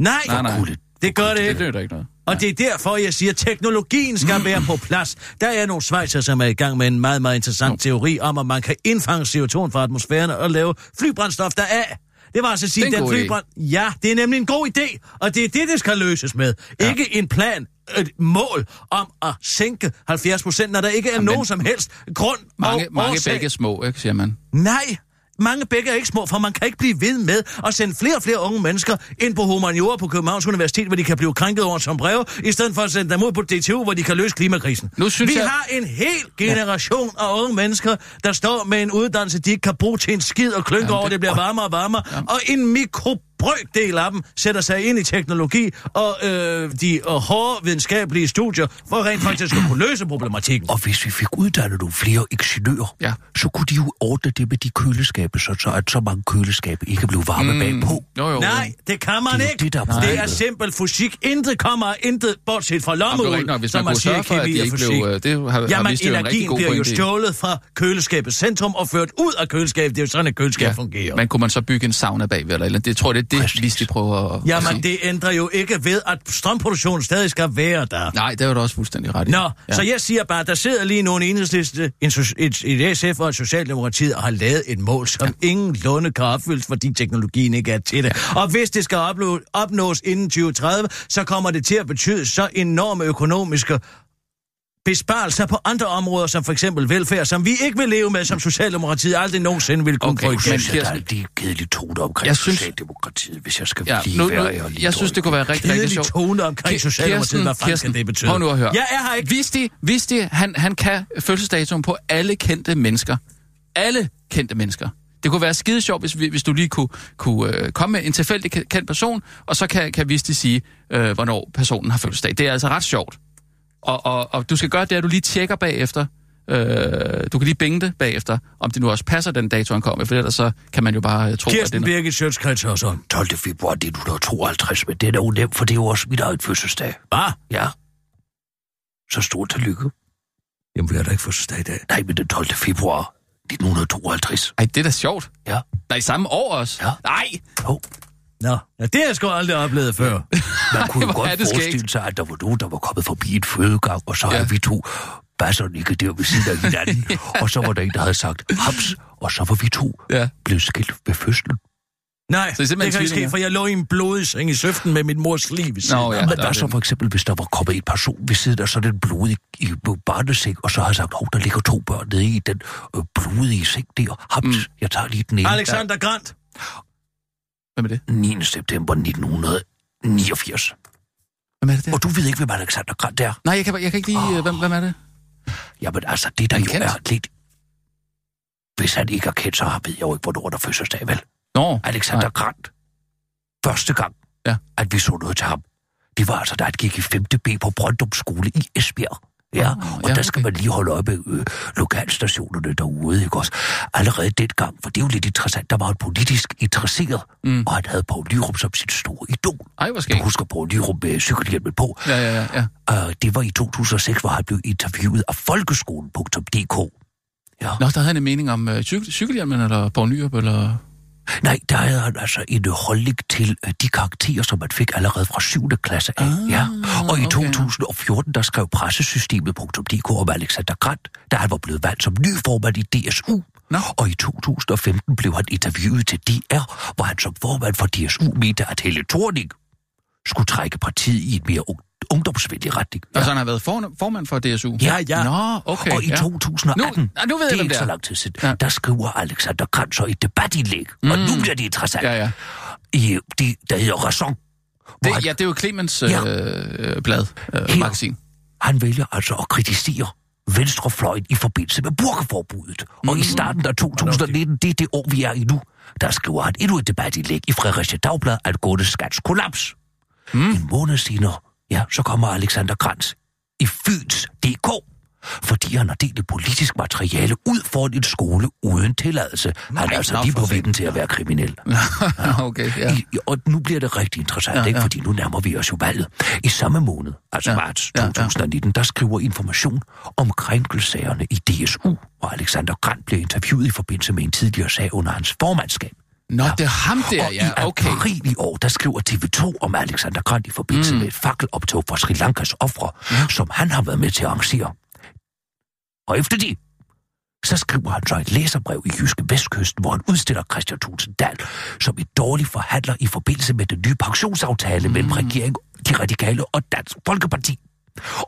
Nej, Nej, nej. Det gør det Det ikke. nytter ikke noget. Og det er derfor, jeg siger, at teknologien skal være på plads. Der er nogle svejser, som er i gang med en meget, meget interessant teori om, at man kan indfange CO2 fra atmosfæren og lave flybrændstof deraf. Det var altså at sige, den flybrænd... Ja, det er nemlig en god idé, og det er det, det skal løses med. Ja. Ikke en plan, et mål om at sænke 70 procent, når der ikke er Jamen, nogen som helst grund Mange, og mange årsag. begge små, ikke, siger man. Nej, mange bække er ikke små, for man kan ikke blive ved med at sende flere og flere unge mennesker ind på humaniora på Københavns Universitet, hvor de kan blive krænket over som brev, i stedet for at sende dem ud på DTU, hvor de kan løse klimakrisen. Nu synes Vi jeg- har en hel generation ja. af unge mennesker, der står med en uddannelse, de ikke kan bruge til en skid og klynke Jamen, ja, over, det- det bliver varmere og varmere, ja. og en mikrobrøkdel af dem sætter sig ind i teknologi og øh, de og hårde videnskabelige studier, for rent faktisk at kunne løse problematikken. Og hvis vi fik uddannet nogle flere ingeniører, Ja. så kunne de jo ordne det med de køleskabe, så, så at så mange køleskabe ikke blev varme mm. bagpå. Jo, jo. Nej, det kan man Det jo ikke. det, der er det er simpel fysik. Intet kommer af intet, bortset fra lommeul, som man siger for, at kemi og fysik. blev... øh, Det har, har Jamen, jo rigtig energien god bliver jo stjålet fra køleskabets centrum og ført ud af køleskabet. Det er jo sådan, et køleskab Ja, fungerer. men kunne man så bygge en sauna bagved eller? Det tror jeg, det det, Præcis. hvis de prøver at, at Jamen, sige. det ændrer jo ikke ved, at strømproduktionen stadig skal være der. Nej, det er du også fuldstændig ret i. Nå, Ja. så jeg siger bare, der sidder lige nogle enhedsliste, en, et, et SF og et Socialdemokratiet og har lavet et mål, som ja. ingen lunde kan opfyldes, fordi teknologien ikke er til det. Og hvis det skal opnå, opnås inden 2030, så kommer det til at betyde så enorme økonomiske besparelser på andre områder, som for eksempel velfærd, som vi ikke vil leve med, som Socialdemokratiet aldrig nogensinde vil kunne Okay, få men. Jeg at der er Kirsten- en kedelig tone omkring Jeg jeg synes-. Socialdemokratiet, hvis jeg skal Ja, blive nu, nu, være ærlig. jeg synes, det kunne være rigtig, rigtig Kedelig sjovt. tone omkring Ki- Socialdemokratiet. Hvad fanden skal det betyde? Prøv nu at høre. Jeg er her ikke. Hvis de, hvis de, han, han kan fødselsdatoen på alle kendte mennesker. Alle kendte mennesker. Det kunne være skide sjovt, hvis, vi, hvis du lige kunne, kunne øh, komme med en tilfældig ke- kendt person, og så kan, kan Visti sige, øh, hvornår personen har fødselsdag. Det er altså ret sjovt. Og, og, og du skal gøre det, at du lige tjekker bagefter. Øh, du kan lige binge det bagefter, om det nu også passer den dato, han kommer, for ellers så kan man jo bare øh, tro, at det er Kirsten noget. Birgit Sjøtskreds og sådan. 12. februar 1952, men det er da jo nemt, for det er jo også mit eget fødselsdag. Hvad? Ja. Så stort tillykke. Jamen, vi har da ikke fødselsdag i dag. Nej, men den 12. februar 1952. Ej, det er da sjovt. Ja. Nej, samme år også. Ja. Nej, Jo. Nå, ja, det har jeg sgu aldrig oplevet før. *laughs* Man kunne er godt forestille sig, at der var nogen, der var kommet forbi et fødegang, og så Ja. ja. havde vi to basser ikke der ved siden af *laughs* hinanden. og så var der en, der havde sagt haps, og så var vi to Ja. blevet skilt ved fødslen. Nej, Så det er det, kan ikke ske, for jeg lå i en blodig seng i søften med min mors liv. Nå, ja. Ja, men der hvad er så for eksempel, hvis der var kommet en person ved siden af sådan en blodig i barneseng, og så havde sagt, hov, der ligger to børn nede i den øh, blodige seng der. Haps, mm. jeg tager lige den ene. Alexander Grant. Hvem er det? 9. september 1989. Hvem er det der? Og du ved ikke, hvem Alexander Grant er? Nej, jeg kan, jeg kan ikke lige... Oh. Hvem, hvem er det? Jamen altså, det der jo kendt. er lidt... Hvis han ikke er kendt, så ved jeg jo ikke, hvornår der er fødselsdag, vel? Nå, Alexander nej. Grant. Første gang, Ja. at vi så noget til ham, det var altså, da han gik i 5. B på Brøndum Skole i Esbjerg. Ja, og ja, der skal okay. man lige holde øje med øh, lokalstationerne derude, ikke også? Allerede dengang, for det er jo lidt interessant, der var han politisk interesseret, mm. og han havde Poul Nyrup som sit store idol. Ej, hvor Du skægt. husker Poul Nyrup med cykelhjelmen på. Ja, ja, ja. ja. Uh, det var i 2006, hvor han blev interviewet af folkeskolen.dk. Ja. Nå, der havde han en mening om øh, cykel, cykelhjelmen, eller Poul Nyrup, eller... Nej, der havde han altså en holdning til øh, de karakterer, som man fik allerede fra 7. klasse af. Ah, ja. Og i okay. 2014, der skrev pressesystemet.dk om Alexander Grant, da han var blevet valgt som ny formand i DSU. Nå. Og i 2015 blev han interviewet til DR, hvor han som formand for DSU mente, at Helle Thorning skulle trække partiet i en mere ungdomsvenlig retning. Ja. Altså, han har været for, formand for DSU? Ja, ja. Nå, okay. og i ja. 2018, Nu- nu ved det er ikke det så lang tid siden, Ja. der skriver Alexander så et debatindlæg, mm. og nu bliver det interessant, Ja, ja. i det, der hedder Raison. Det, han, ja, det er jo Clemens Ja. øh, blad, øh, Her. magasin. han vælger altså at kritisere venstrefløjen i forbindelse med burkeforbuddet. Mm. Og i starten af 2019, det er det år, vi er i nu, der skriver han endnu et debatindlæg i Fredericia Dagblad angående skats kollaps. Mm. En måned senere, ja, så kommer Alexander Grants i Fyns DK, fordi han har delt politisk materiale ud foran en skole uden tilladelse. Han er altså lige for på vippen til at være kriminel. *laughs* okay, ja. I, og nu bliver det rigtig interessant, Ja, ja, ikke? ja. fordi nu nærmer vi os jo valget. I samme måned, altså Ja, ja, marts ja, ja. 2019, der skriver information om krænkelsagerne i DSU, og Alexander Grant bliver interviewet i forbindelse med en tidligere sag under hans formandskab. Nå, det er ham der, og ja, i okay. april i år, der skriver TV2 om Alexander Grant i forbindelse mm. med et fakkeloptog fra Sri Lankas ofre, ja. som han har været med til at arrangere. Og efter det, så skriver han så et læserbrev i Jyske Vestkysten, hvor han udstiller Christian Thulsen Dahl som et dårligt forhandler i forbindelse med den nye pensionsaftale mm. mellem regeringen, de radikale og Dansk Folkeparti.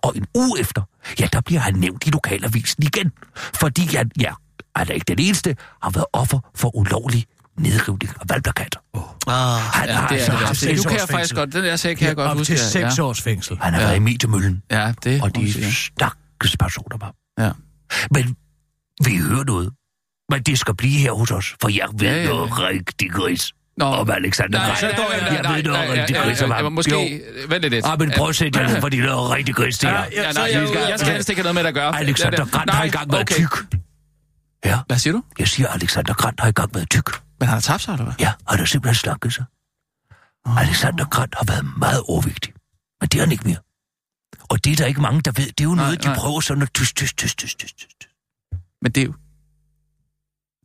Og en uge efter, ja, der bliver han nævnt i lokalavisen igen, fordi han, ja, han er ikke den eneste, har været offer for ulovlig nedrivning af valgplakater. Ah, Han Ja, har det er altså det. haft seks kan jeg års faktisk fængsel. godt, den der sag kan jeg godt Op huske. til ja. seks års fængsel. Han har Ja. været i mediemøllen, Ja, det og de stakkels personer var. Ja. Men vi hører noget. Men det skal blive her hos os, for jeg ved Ja, ja, ja, ja, ja. noget rigtig gris Nå. om Alexander Nej, nej, nej, nej, Jeg ved noget rigtig gris om ham. Måske, vent lidt. Ah, men prøv at sætte jer ned, for det er rigtig gris, det her. Ja, Ja, nej, er jeg skal helst ikke have noget med at gøre. Alexander er. Grant har i gang været tyk. Ja, Hvad siger du? jeg siger, Alexander Grant har i gang været tyk. Men han har tabt sig, eller hvad? Ja, han har simpelthen slanket sig. Alexander Grant har været meget overvægtig. Men det er han ikke mere. Og det er der ikke mange, der ved. Det er jo Nej, noget, de nej. prøver sådan at tyst, tyst, tyst, tyst, tyst, tyst. Men det er jo...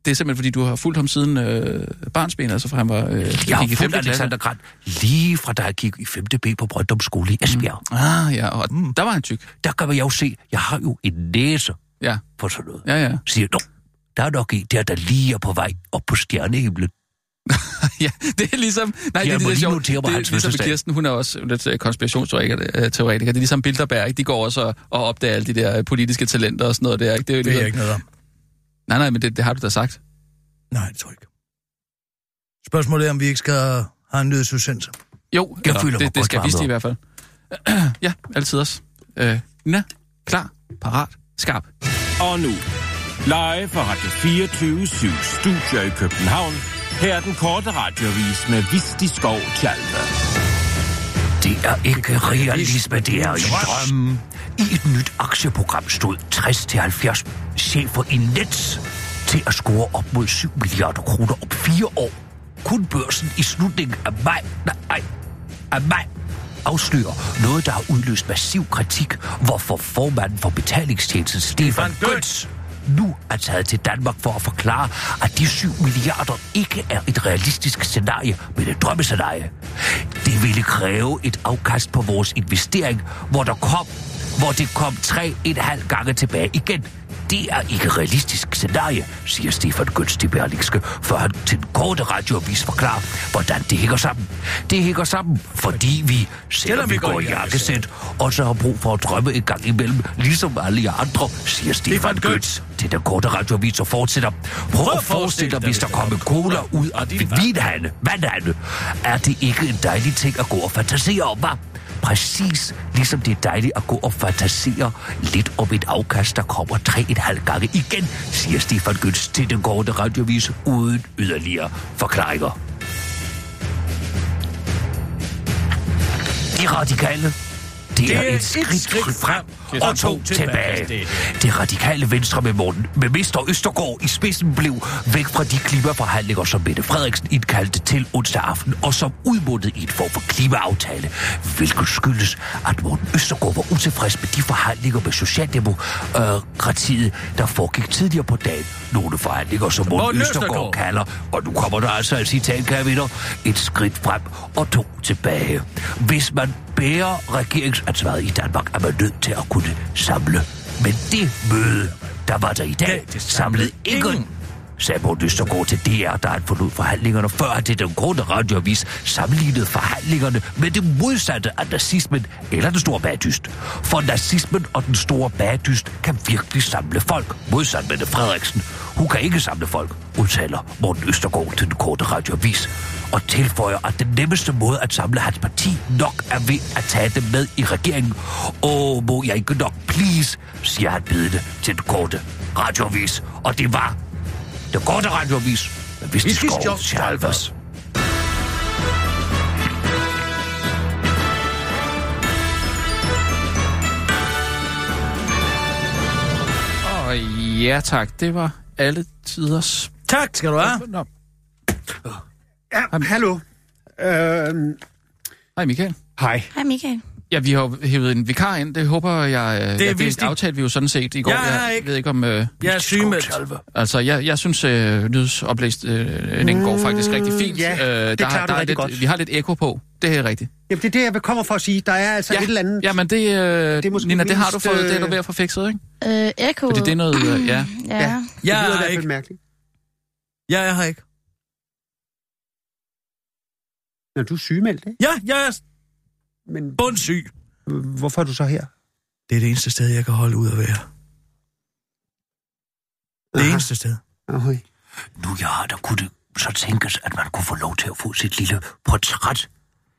Det er simpelthen, fordi du har fulgt ham siden øh, barnsben, altså fra han var... Øh, Jeg har fulgt femte Alexander Grant lige fra da jeg gik i 5. B på Brøndum Skole i Esbjerg. Mm. Ah, ja, og der var han tyk. Der kan man jo se, jeg har jo en næse Ja, for sådan noget. ja, ja. Siger, Nå, der er nok en der, der lige er på vej op på stjernehimlen. *laughs* ja, det er ligesom... Nej, Jeg det, må det er lige sjovt. det, er ligesom. Kirsten, hun er også lidt øh, konspirationsteoretiker. øh, teoretiker. Det er ligesom Bilderberg, ikke? De går også og, og opdager alle de der øh, politiske talenter og sådan noget der, ikke? Det er jo Det er jeg ligesom- ikke noget om. Nej, nej, men det, det har du da sagt. Nej, det tror jeg ikke. Spørgsmålet er, om vi ikke skal have en nyhedsudsendelse. Jo, Jeg føler det, det skal vi i hvert fald. *clears throat* ja, altid også. Øh, Nina, klar, parat, skarp. Og nu, live fra Radio 24 7 Studio i København. Her er den korte radiovis med Visti Skov Tjalve. Det er ikke realisme, det er en drøm. I et nyt aktieprogram stod 60-70 chefer i Nets til at score op mod 7 milliarder kroner om fire år. Kun børsen i slutningen af maj, nej, af maj afslører noget, der har udløst massiv kritik, hvorfor formanden for betalingstjenesten Stefan Götz nu er taget til Danmark for at forklare, at de 7 milliarder ikke er et realistisk scenarie, men et drømmescenarie. Det ville kræve et afkast på vores investering, hvor der kom, hvor det kom 3,5 gange tilbage igen. Det er ikke realistisk scenarie, siger Stefan Götz til Berlingske, før han til den korte radioavis forklarer, hvordan det hænger sammen. Det hænger sammen, fordi vi, selvom vi går i jakkesæt, også har brug for at drømme en gang imellem, ligesom alle jer andre, siger Stefan Götz til den korte radioavis og fortsætter. Prøv at forestille dig, hvis der kommer cola ud af din vinhande, vandhande. Er det ikke en dejlig ting at gå og fantasere om, hva'? Præcis ligesom det er dejligt at gå og fantasere lidt om et afkast, der kommer 3,5 gange igen, siger Stefan Götz til den korte radiovis uden yderligere forklaringer. De radikale, det er et skridt frem og to tilbage. Det radikale venstre med, Morten, med Mester Østergaard i spidsen blev væk fra de klimaforhandlinger, som Mette Frederiksen indkaldte til onsdag aften, og som udmundede i en form for klimaaftale, hvilket skyldes, at Morten Østergaard var utilfreds med de forhandlinger med Socialdemokratiet, der foregik tidligere på dagen. Nogle forhandlinger, som Morten Morten Østergaard Østergaard. kalder, og nu kommer der altså et citat, kære venner, et skridt frem og to tilbage. Hvis man bærer regeringsansvaret i Danmark, er man nødt til at kunne samle. Men det møde, der var der i dag, samlede ingen sagde Morten Østergaard til DR, der han forlod forhandlingerne, før han til den korte radioavis sammenlignede forhandlingerne med det modsatte af nazismen eller den store bagdyst. For nazismen og den store bagdyst kan virkelig samle folk, modsat Mette Frederiksen. Hun kan ikke samle folk, udtaler Morten Østergaard til den korte radioavis og tilføjer, at den nemmeste måde at samle hans parti nok er ved at tage dem med i regeringen. Åh, må jeg ikke nok, please, siger han bedende til den korte radioavis. Og det var den korte radioavis med Visti Whisky Skov Skov Chalvers. Og ja tak, det var alle tiders. Tak skal du have. Nå. Ja, hallo. Hej Michael. hej. Hej Michael. Ja, vi har hævet en vikar ind, det håber jeg... Det, er ja, vist det aftalte vi jo sådan set i går. Jeg jeg ikke- ved ikke om... Øh, Jeg er sygemeldt. Altså, jeg, jeg synes, øh, nyhedsoplæsningen øh, går faktisk rigtig fint. ja, øh, det der, klarer du der er rigtig lidt, godt. Vi har lidt ekko på, det er rigtigt. Jamen, det er det, jeg vil komme for at sige. Der er altså et eller andet... Jamen, det, øh, Det er måske Nina, det har du fået, det er du øh, ved at få fikset, ikke? Øh, Echo. Fordi det er noget, øh, ja. Ja. Ja. ja. det Jeg lyder i er hvert fald ikke. mærkeligt. Jeg er her ikke. Når du er sygemeldt, ikke? Ja, jeg er Men bundsyg. hvorfor er du så her? Det er det eneste sted, jeg kan holde ud at være. Det eneste sted. Okay. Nu ja, der kunne det så tænkes, at man kunne få lov til at få sit lille portræt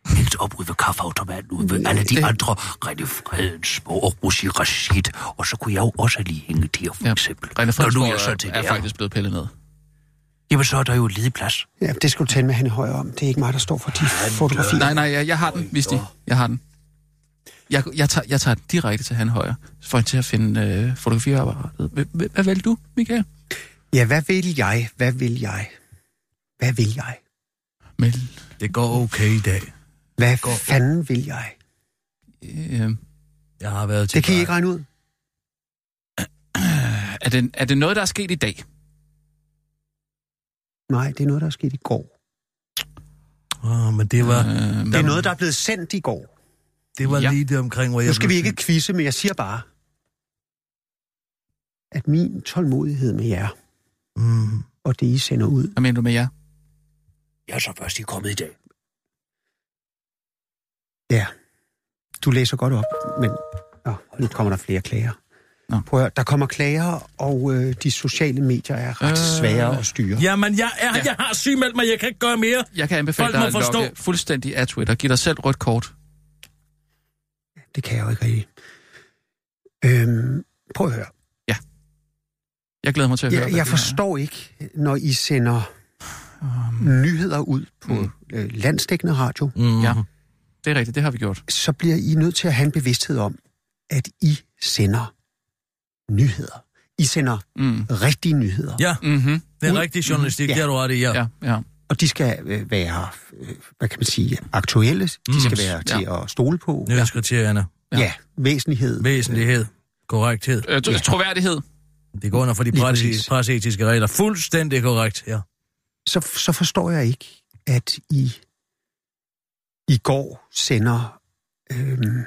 hængt op ude ved kaffeautomaten, ude ved alle de andre René Fredensborg og Rosi Rashid. Og så kunne jeg jo også lige hænge der, for Ja, eksempel. René nu Fredensborg så er, til er det faktisk blevet pillet ned. Jamen, så er der jo ledig plads. Ja, det skal du tale med Hanne Højer om. Det er ikke mig, der står for de fotografier. Nej, nej, jeg, jeg har den, hvis de. Jeg har den. Jeg, jeg, tager, jeg tager den direkte til han højre, for til at finde øh, fotografiapparatet. Hvad, vil du, Michael? Ja, hvad vil jeg? Hvad vil jeg? Hvad vil jeg? Mel, Det går okay i dag. Hvad fanden vil jeg? øh, Jeg har været til Det kan I ikke regne ud. er, det, er det noget, der er sket i dag? Nej, det er noget, der er sket i går. Oh, men det var, Øh, Det er noget, der er blevet sendt i går. det var Ja. lige det omkring, hvor jeg Nu skal blev vi ikke quizze, men jeg siger bare, at min tålmodighed med jer, Mm. og det I sender ud, Hvad mener du med jer? Jeg er så først lige kommet i dag. ja, du læser godt op, men Nå, nu kommer der flere klager. Nå. Prøv at, høre, der kommer klager, og øh, de sociale medier er ret Øh, svære at styre. Jamen, jeg, er, Ja. jeg har sygemeldt mig, jeg kan ikke gøre mere. Jeg kan anbefale Folk dig må at forstå. logge fuldstændig af Twitter. Giv dig selv rødt kort. Det kan jeg jo ikke rigtig. Øhm, prøv at høre. Jeg glæder mig til at høre, Jeg, hvad jeg det her er. forstår ikke, når I sender nyheder ud på Mm. øh, landstækkende radio, Mm. Ja. Det er rigtigt, det har vi gjort. så bliver I nødt til at have en bevidsthed om, at I sender nyheder. I sender Mm. rigtige nyheder. Ja, Mm-hmm. det er rigtig journalistik, Ja. det har du ret i, ja. Ja, ja. Og de skal øh, være, øh, hvad kan man sige, aktuelle. De Mm. skal være til at stole på. Nødskriterierne. Ja, ja væsentlighed. Væsentlighed. Korrekthed. Øh, tro- troværdighed. Det går under for de præcis. presseetiske regler. Fuldstændig korrekt, ja. Så, så forstår jeg ikke, at I i går sender... Øhm,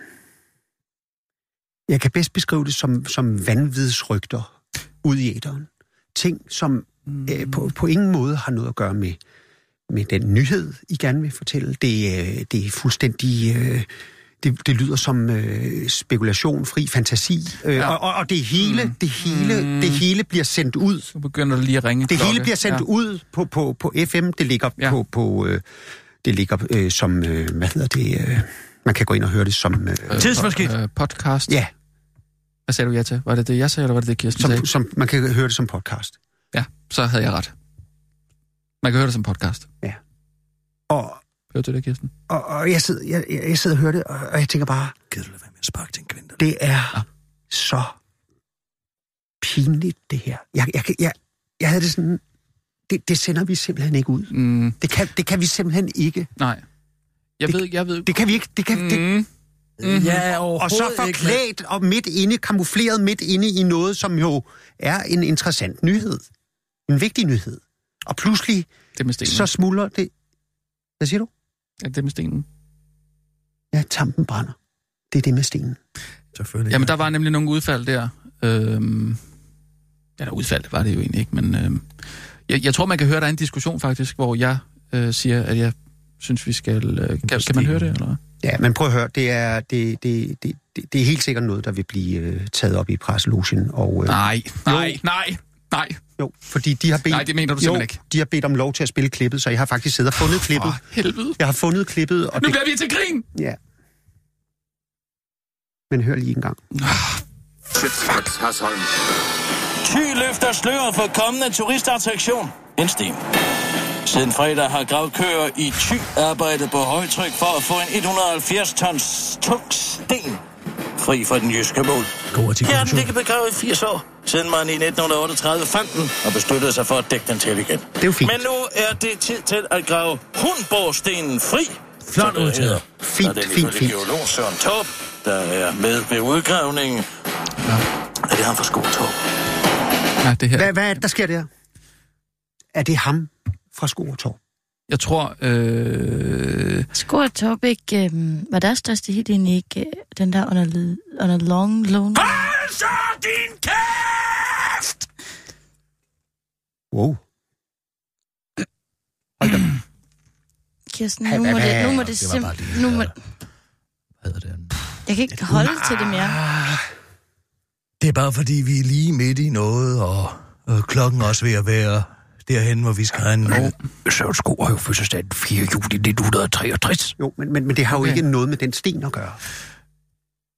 jeg kan bedst beskrive det som, som vanvidsrygter ud i æderen. Ting, som øh, på, på ingen måde har noget at gøre med, med den nyhed, I gerne vil fortælle. Det, øh, det er fuldstændig... Øh, det, det lyder som øh, spekulation, fri fantasi, øh, Ja. og, og, og det hele, det hele, Mm. det hele bliver sendt ud Nu begynder det lige at ringe. det hele klokke. bliver sendt ja. ud på, på, på FM. Det ligger ja. på, på øh, det ligger øh, som øh, hvad hedder det? Øh, man kan gå ind og høre det som øh, Tidsmaskine. po- øh, podcast. ja, Hvad sagde du ja til? Var det det, jeg sagde, eller var det det, Kirsten sagde? som, som man kan høre det som podcast. Ja, så havde jeg ret. Man kan høre det som podcast. Og, Hørte du det, Kirsten? og, og jeg, sidder, jeg, jeg jeg sidder og hører det, og, og jeg tænker bare, Gider du lade være med at sparke til en kvinde? det er Ja. ja. så pinligt det her. Jeg, jeg, jeg, jeg havde det sådan, det, det sender vi simpelthen ikke ud. Mm, Det kan, det kan vi simpelthen ikke. nej. Jeg Det- ved, jeg ved... Det kan vi ikke. Det kan, det, Mm, Mm-hmm. Ja, og så forklædt og midt inde, kamufleret midt inde i noget, som jo er en interessant nyhed. En vigtig nyhed. Og pludselig, det med stenen. så smuldrer det... Hvad siger du? Ja, det med stenen. Ja, tampen brænder. Det er det med stenen. Selvfølgelig. Jamen, der var nemlig nogle udfald der. Øhm, ja, der udfald var det jo egentlig ikke, men øhm, jeg, jeg tror, man kan høre, der er en diskussion faktisk, hvor jeg øh, siger, at jeg synes, vi skal... Øh, kan, kan man høre det, eller? Ja, men prøv at høre, det er, det, det, det, det, det er helt sikkert noget, der vil blive øh, taget op i presselogen. Og, øh, Nej, nej, nej, nej. Jo, fordi de har bedt, Nej, det mener du jo, simpelthen ikke. de har bedt om lov til at spille klippet, så jeg har faktisk siddet og fundet klippet. For helvede. Jeg har fundet klippet, og Nu det... bliver vi til grin. Ja. Men hør lige en gang. Thy løfter sløret for kommende turistattraktion. En sten. Siden fredag har gravkøer i Thy arbejdet på højtryk for at få en 170 tons tung sten fri fra den jyske mål. Den ligget begravet i 80 år, siden man i 1938 fandt den og besluttede sig for at dække den til igen. Det er jo fint. Men nu er det tid til at grave Hundborgstenen fri. Flot udtaget. hedder. Fint, Og det er fint, fint. geolog Søren Torp, der er med ved udgravningen. Ja. Er det ham fra Skåretorp? Ja, det her. Hvad, hvad er det, der sker der? Er det ham fra Skoretorv? Jeg tror... Øh, Score Top ikke, øhm, var deres største hit egentlig ikke øh, den der under, under Long Lone? Så din kæft! Wow. Kirsten, Hvad- nu må hvad- det, nu må hvad- det simpelthen... Nu må, øh, Hvad hedder det? jeg kan ikke holde til det mere. Det er bare fordi, vi er lige midt i noget, og Og klokken også ved at være derhen, hvor vi skal have en... Oh. Søren Sko har jo fødselsdag den 4. juli 1963. Jo, men, men, men det har jo Okay. ikke noget med den sten at gøre.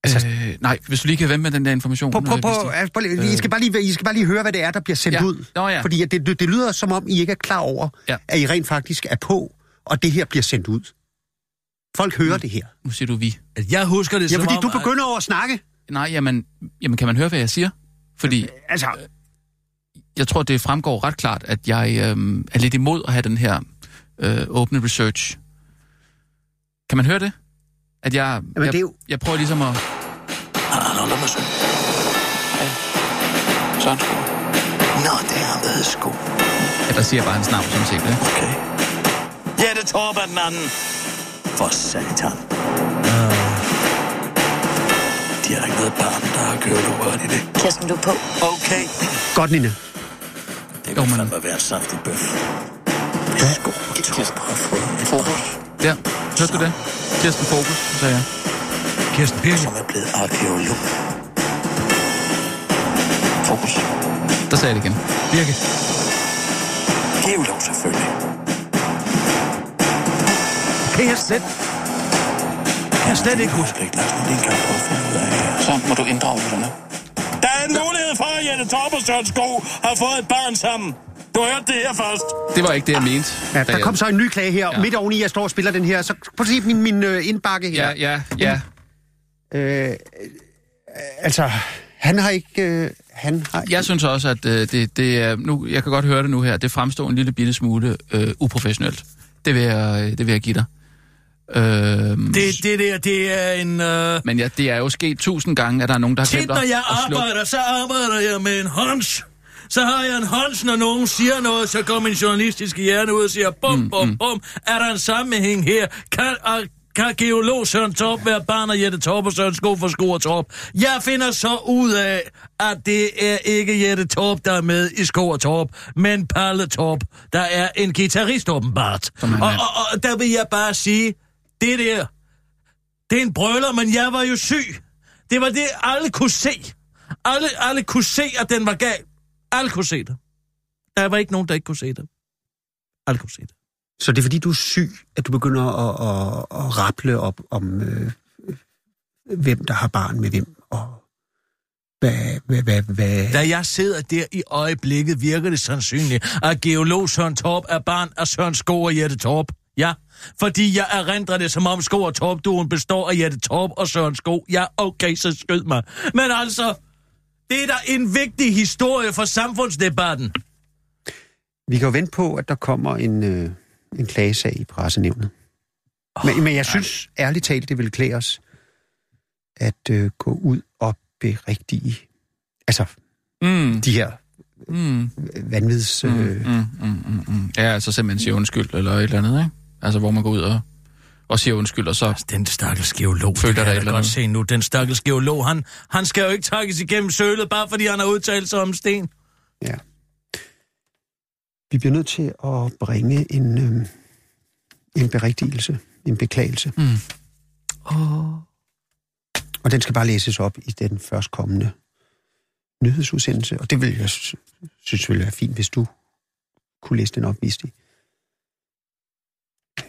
Altså, øh, nej, hvis du lige kan vende med den der information. Prøv, prøv, øh, prøv, Visti. altså, lige- I, skal bare lige, I skal bare lige høre, hvad det er, der bliver sendt Ja. ud. Nå ja. Fordi at det, det, det lyder som om, I ikke er klar over, Ja. at I rent faktisk er på, og det her bliver sendt ud. Folk hører Mm. det her. Nu siger du vi. Jeg husker det Ja, som fordi om, du at- begynder over at snakke. Nej, jamen, jamen, kan man høre, hvad jeg siger? Fordi Altså, jeg tror, det fremgår ret klart, at jeg øh, er lidt imod at have den her øh, åbne research. Kan man høre det? At jeg, Jamen, jeg, det er jo- jeg prøver ligesom at... Ah, nå, lad mig se. Hej. Søren Sko. Nå, det har været sko. Ja, der siger jeg bare hans navn, som set, ikke? Okay. Jette Torp er den anden. For satan. De har ikke noget barn, der har kørt rørt i det. Kirsten, du på. Okay. godt, Nina. Jo, men- fandme være en saftig bøf. En Fokus. Der. Hørte du det? Kirsten Fokus, sagde jeg. Kirsten Birke. som er blevet arkeolog. Fokus. Der sagde jeg det igen. Birke. Geolog selvfølgelig. Kan jeg slet... Kan jeg slet ikke huske... Husk ikke, Lars, men det en kamp at finde ud af. Så må du inddrage lytterne. Er Jette Torp og Søren Sko har fået et barn sammen. Du hørte det her først. Det var ikke det, jeg mente. Ja, der kom så en ny klage her, Ja. midt oveni, jeg står og spiller den her. Så prøv at se min, min øh, indbakke her. Ja, ja, ja. Øh, altså, han har ikke... Øh, han har Jeg synes også, at øh, det, det er... Nu, jeg kan godt høre det nu her. Det fremstår en lille bitte smule øh, uprofessionelt. Det vil, jeg, øh, det vil jeg give dig. Øh, Det, det der, det er en... Øh... Men ja, det er jo sket tusind gange, at der er nogen, der har glemt når jeg arbejder, så arbejder jeg med en hunch. Så har jeg en hunch, når nogen siger noget, så går min journalistiske hjerne ud og siger, bum, bum, bum, er der en sammenhæng her? Kan, er, kan geolog Søren Torp være barn af Jette Torp og Søren Sko for Sko og Torp? Jeg finder så ud af, at det er ikke Jette Torp, der er med i Sko og Torp, men Palle Torp, der er en guitarist åbenbart. Og, og, og der vil jeg bare sige, det der, det er en brøler, men jeg var jo syg. Det var det, alle kunne se. Alle, alle kunne se, at den var gal. Alle kunne se det. Der var ikke nogen, der ikke kunne se det. Alle kunne se det. Så det er fordi, du er syg, at du begynder at, at, at rapple op om, øh, hvem der har barn med hvem, og hvad... hvad, hvad, hvad. Da jeg sidder der i øjeblikket, virker det sandsynligt, at geolog Søren Torp er barn af Søren Sko og Jette Torp. Ja, fordi jeg erindrer det, som om Sko og torp duen består af Jette Torp og Søren Sko. Ja, okay, så skyd mig. Men altså, det er da en vigtig historie for samfundsdebatten. Vi kan jo vente på, at der kommer en, øh, en klagesag i pressenævnet. Men, men jeg synes ærligt talt, det vil klæde os at øh, gå ud og berigtige altså Mm, de her mm, vanvids... Øh, mm, mm, mm, mm, mm. Ja, altså simpelthen sige undskyld, eller et eller andet, ikke? Altså, hvor man går ud og, og siger undskyld, og så... Den stakkels geolog, Føler det kan jeg godt se nu. Den stakkels geolog, han, han skal jo ikke trækkes igennem sølet, bare fordi han har udtalt sig om sten. Ja. Vi bliver nødt til at bringe en, øh, en berigtigelse, en beklagelse. Mm. Oh. Og den skal bare læses op i den førstkommende nyhedsudsendelse. Og det vil jeg sy- synes ville være fint, hvis du kunne læse den op, hvis de.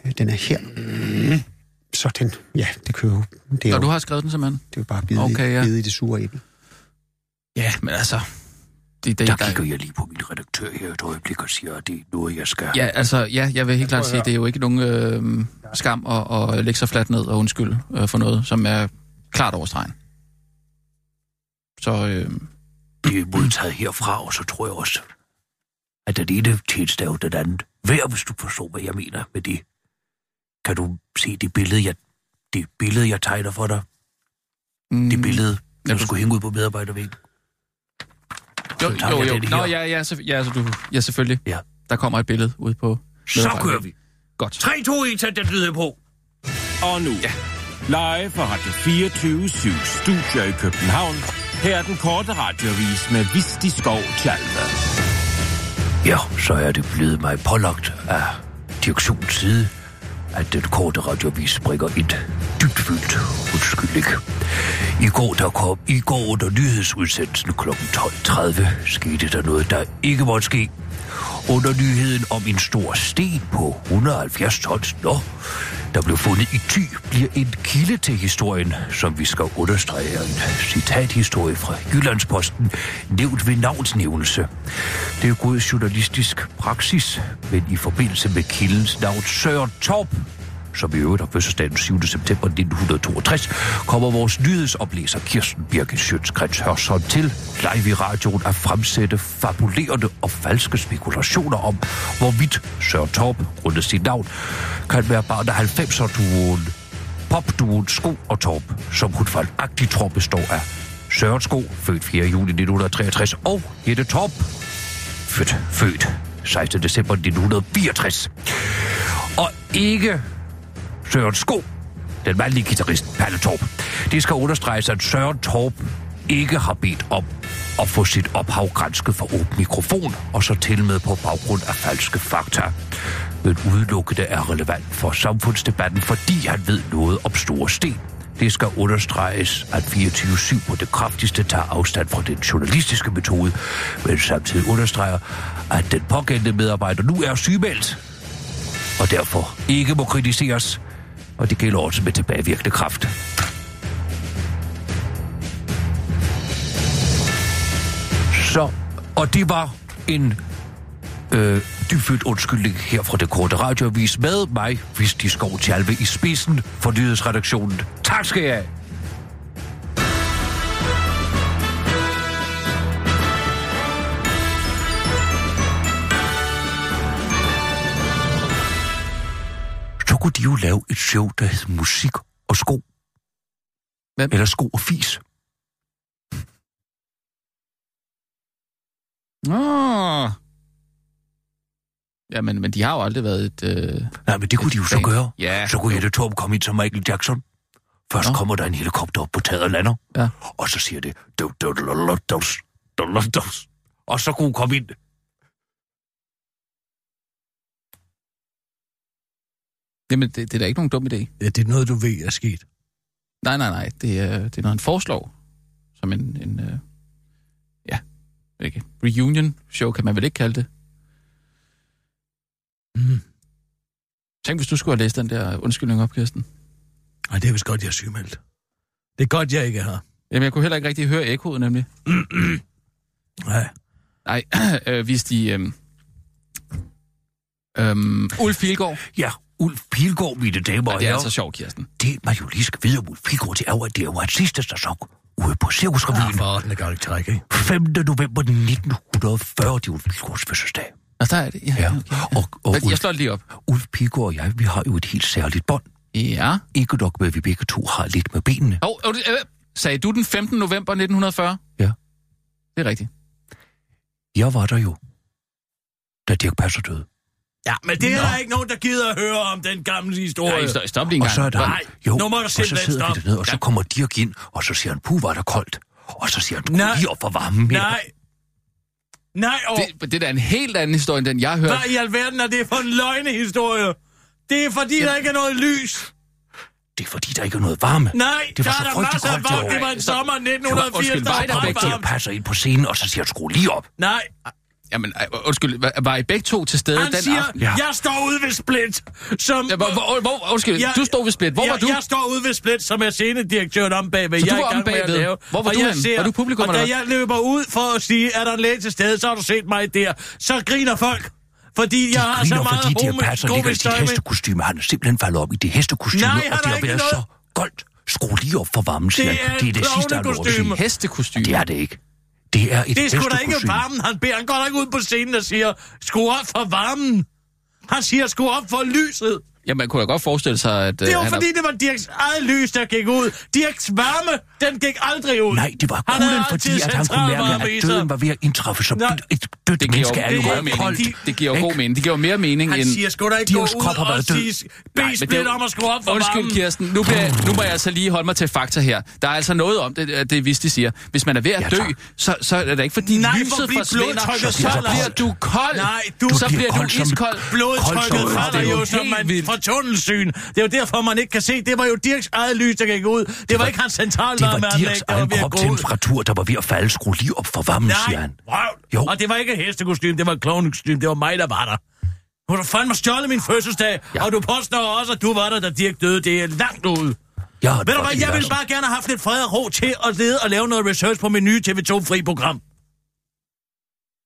Øh, Den er her. Så den, ja, det kan jo, det er Når jo, du har skrevet den simpelthen? det er jo bare bide, Okay, ja. bide i det sure æble. Ja, men altså... Det, det, Der der, kigger jeg lige på min redaktør her et øjeblik og siger, at det er noget, jeg skal... Ja, altså, ja, jeg vil helt klart sige, det er jo ikke nogen øh, skam at, at lægge sig fladt ned og undskylde øh, for noget, som er klart over stregen. Så øh, Det er modtaget herfra, og så tror jeg også, at den ene tjeneste er jo den anden. Hver, hvis du forstår, hvad jeg mener med det. Kan du se det billede, jeg, det billede, jeg tegner for dig? mm, Det billede, jeg du skulle hænge ud på medarbejdervæggen. Jo, Så jo, jeg jo. Nå, ja, ja, ja, altså, du, ja, selvfølgelig. Ja. Der kommer et billede ud på... Så kører vi. Godt. 3, 2, 1, sæt den lyder på. Og nu, ja. live fra Radio 24 7, Studio i København. Her er den korte radiovis med Visti Skov Tjalve. Ja, så er det blevet mig pålagt af direktionens side at den korte radiovis bringer et dybtfyldt undskyldning. I går, der kom, i går under nyhedsudsendelsen kl. 12.30 skete der noget, der ikke måtte ske. Under nyheden om en stor sten på 170 tons, nå, der blev fundet i Thy, bliver en kilde til historien, som vi skal understrege en citathistorie fra Jyllandsposten, nævnt ved navnsnævnelse. Det er god journalistisk praksis, men i forbindelse med kildens navn Søren Torp, som i øvrigt har fødselsdagen 7. september 1962, kommer vores nyhedsoplæser Kirsten Birgit Sjøtskrets Hørsson til live i radioen at fremsætte fabulerende og falske spekulationer om, hvorvidt Søren Torp, grundet sit navn, kan være barn af 90'er-duoen popduoen Sko og Torp, som hun fejlagtigt tror består af Søren Sko, født 4. juli 1963, og Jette Torp, født, født 16. december 1964. Og ikke Søren Sko, den mandlige guitarist Palle Torp. Det skal understreges, at Søren Torp ikke har bedt om at få sit ophav grænsket for åben mikrofon, og så til med på baggrund af falske fakta. Men udelukkende er relevant for samfundsdebatten, fordi han ved noget om store sten. Det skal understreges, at 24-7 på det kraftigste tager afstand fra den journalistiske metode, men samtidig understreger, at den pågældende medarbejder nu er sygemeldt, og derfor ikke må kritiseres, og det gælder også med tilbagevirkende kraft. Så, og det var en øh, dybfølt undskyldning her fra det korte radioavis med mig, hvis de skov Tjalve i spidsen for nyhedsredaktionen. Tak skal jeg have. Kunne de jo lave et show, der hed Musik og Sko. Hvem? Eller Sko og Fis. Nå. Ja, men, men de har jo aldrig været et... Øh... Nej, men det kunne de jo så band. gøre. Ja. Så kunne Jette Torp komme ind som Michael Jackson. Først Nå. kommer der en helikopter op på taget og lander. Ja. Og så siger det... Og så kunne hun komme ind. Jamen, det, det er da ikke nogen dum idé. Ja, det er noget, du ved er sket. Nej, nej, nej. Det er, det er noget, han foreslår. Som en, en øh, ja, ikke, reunion-show kan man vel ikke kalde det. Mm. Tænk, hvis du skulle have læst den der undskyldning op, Kirsten. Ej, det er vist godt, jeg er sygemeldt. Det er godt, jeg ikke er her. Jamen, jeg kunne heller ikke rigtig høre ekkoet, nemlig. *clears throat* Nej. Nej, *clears throat* øh, hvis de... Øh, øhm, Ulf Pilgaard. Ja, Ulf Pilgaard, mine damer Ja, og det er altså sjovt, Kirsten. Det, man jo lige skal vide om Ulf Pilgaard, det er jo, at det er jo hans sidste sæson ude på Ja, Cirkusrevyen. for 8. gang i træk, ikke? 5. november 1940, det er Ulf Pilgaards fødselsdag. Og der er det. Ja, Ja, okay, og, og Jeg slår det lige op. Ulf Pilgaard og jeg, vi har jo et helt særligt bånd. Ja. Ikke nok med, at vi begge to har lidt med benene. Oh, oh, øh, sagde du den 15. november 1940? Ja. Det er rigtigt. Jeg var der jo, da Dirk Passer døde. Ja, men det er der ikke nogen, der gider at høre om den gamle historie. Nej, stop, stop lige en Og gang. så er der... Nej, jo, nu må du og så sidder dernede, og så kommer Dirk ind, og så siger han, puh, var der koldt. Og så siger han, Nej. Lige op for varmen her. Nej. Nej, og Det, det er da en helt anden historie, end den jeg har hørt. hvad i alverden er det for en løgnehistorie? Det er fordi, der ikke er noget lys. Det er fordi, der ikke er noget varme. Nej, Det var der så er der masser af derovre. Det var en sommer 1980, Undskyld, der var meget Dirk varmt. passer ind på scenen, og så siger han, skru lige op. Nej, Jamen, undskyld, var- I begge to til stede han den siger, aften? Ja. jeg står ude ved Split, som... Ja, hvor, hvor, hvor, undskyld, Jeg- du stod ved split. Hvor jeg, var du? Jeg står ude ved Split, som er scenedirektøren om bagved. Så du jeg er var om gang med at bagved? lave. Hvor var Og du jeg henne? ser- Var du publikum, Og da jeg løber ud for at sige, er der en læge til stede, så har du set mig der. Så griner folk. Fordi De jeg har så griner, meget fordi Dirk Passer ligger i med. hestekostyme. Han er simpelthen faldet op i det hestekostyme, Nej, og han det har været så koldt. Skru lige op for varmen, siger Det han. er Det er et det sidste, han sige. Hestekostyme. Det er det ikke. Det er et Det er sgu da ikke varmen, han beder. Han går da ikke ud på scenen og siger, skru op for varmen. Han siger, skru op for lyset. Jamen, man kunne da godt forestille sig, at... Det er øh, han fordi, det var Dirks eget lys, der gik ud. Dirks varme, den gik aldrig ud. Nej, det var Han kulden, fordi at han kunne mærke, at døden var ved at indtræffe så Nej. et, dødt det giver menneske er jo god meget mening. koldt. Det, det giver jo god mening. Det giver mere mening Han end... siger sgu da ikke gå Dios ud har og sige jo- om at skrue op for Undskyld, varmen. Kirsten. Nu, bliver, nu må jeg altså lige holde mig til fakta her. Der er altså noget om det, at det vidste de siger. Hvis man er ved at Ja, dø, så, så er det ikke fordi Nej, lyset forsvinder. Så bliver du kold. Nej, du så bliver du iskold. Blodtrykket falder er jo, som helt man tunnelsyn. Det er jo derfor, man ikke kan se. Det var jo Dirks eget lys, der gik ud. Det var ikke hans Det var centralvarmeanlæg, Dirks der var egen gå ud. kropstemperatur, der var ved at falde. Skru lige op for varmen, siger Nej, han. røv. Jo. Og det var ikke hestekostym, det var klovnekostym. Det var mig, der var der. Nu har du fandme stjålet min fødselsdag, ja. og du påstår også, at du var der, da Dirk døde. Det er langt ude. Jeg har Ved du hvad, jeg ville bare gerne have haft lidt fred og ro til at lede og lave noget research på min nye TV2-fri program.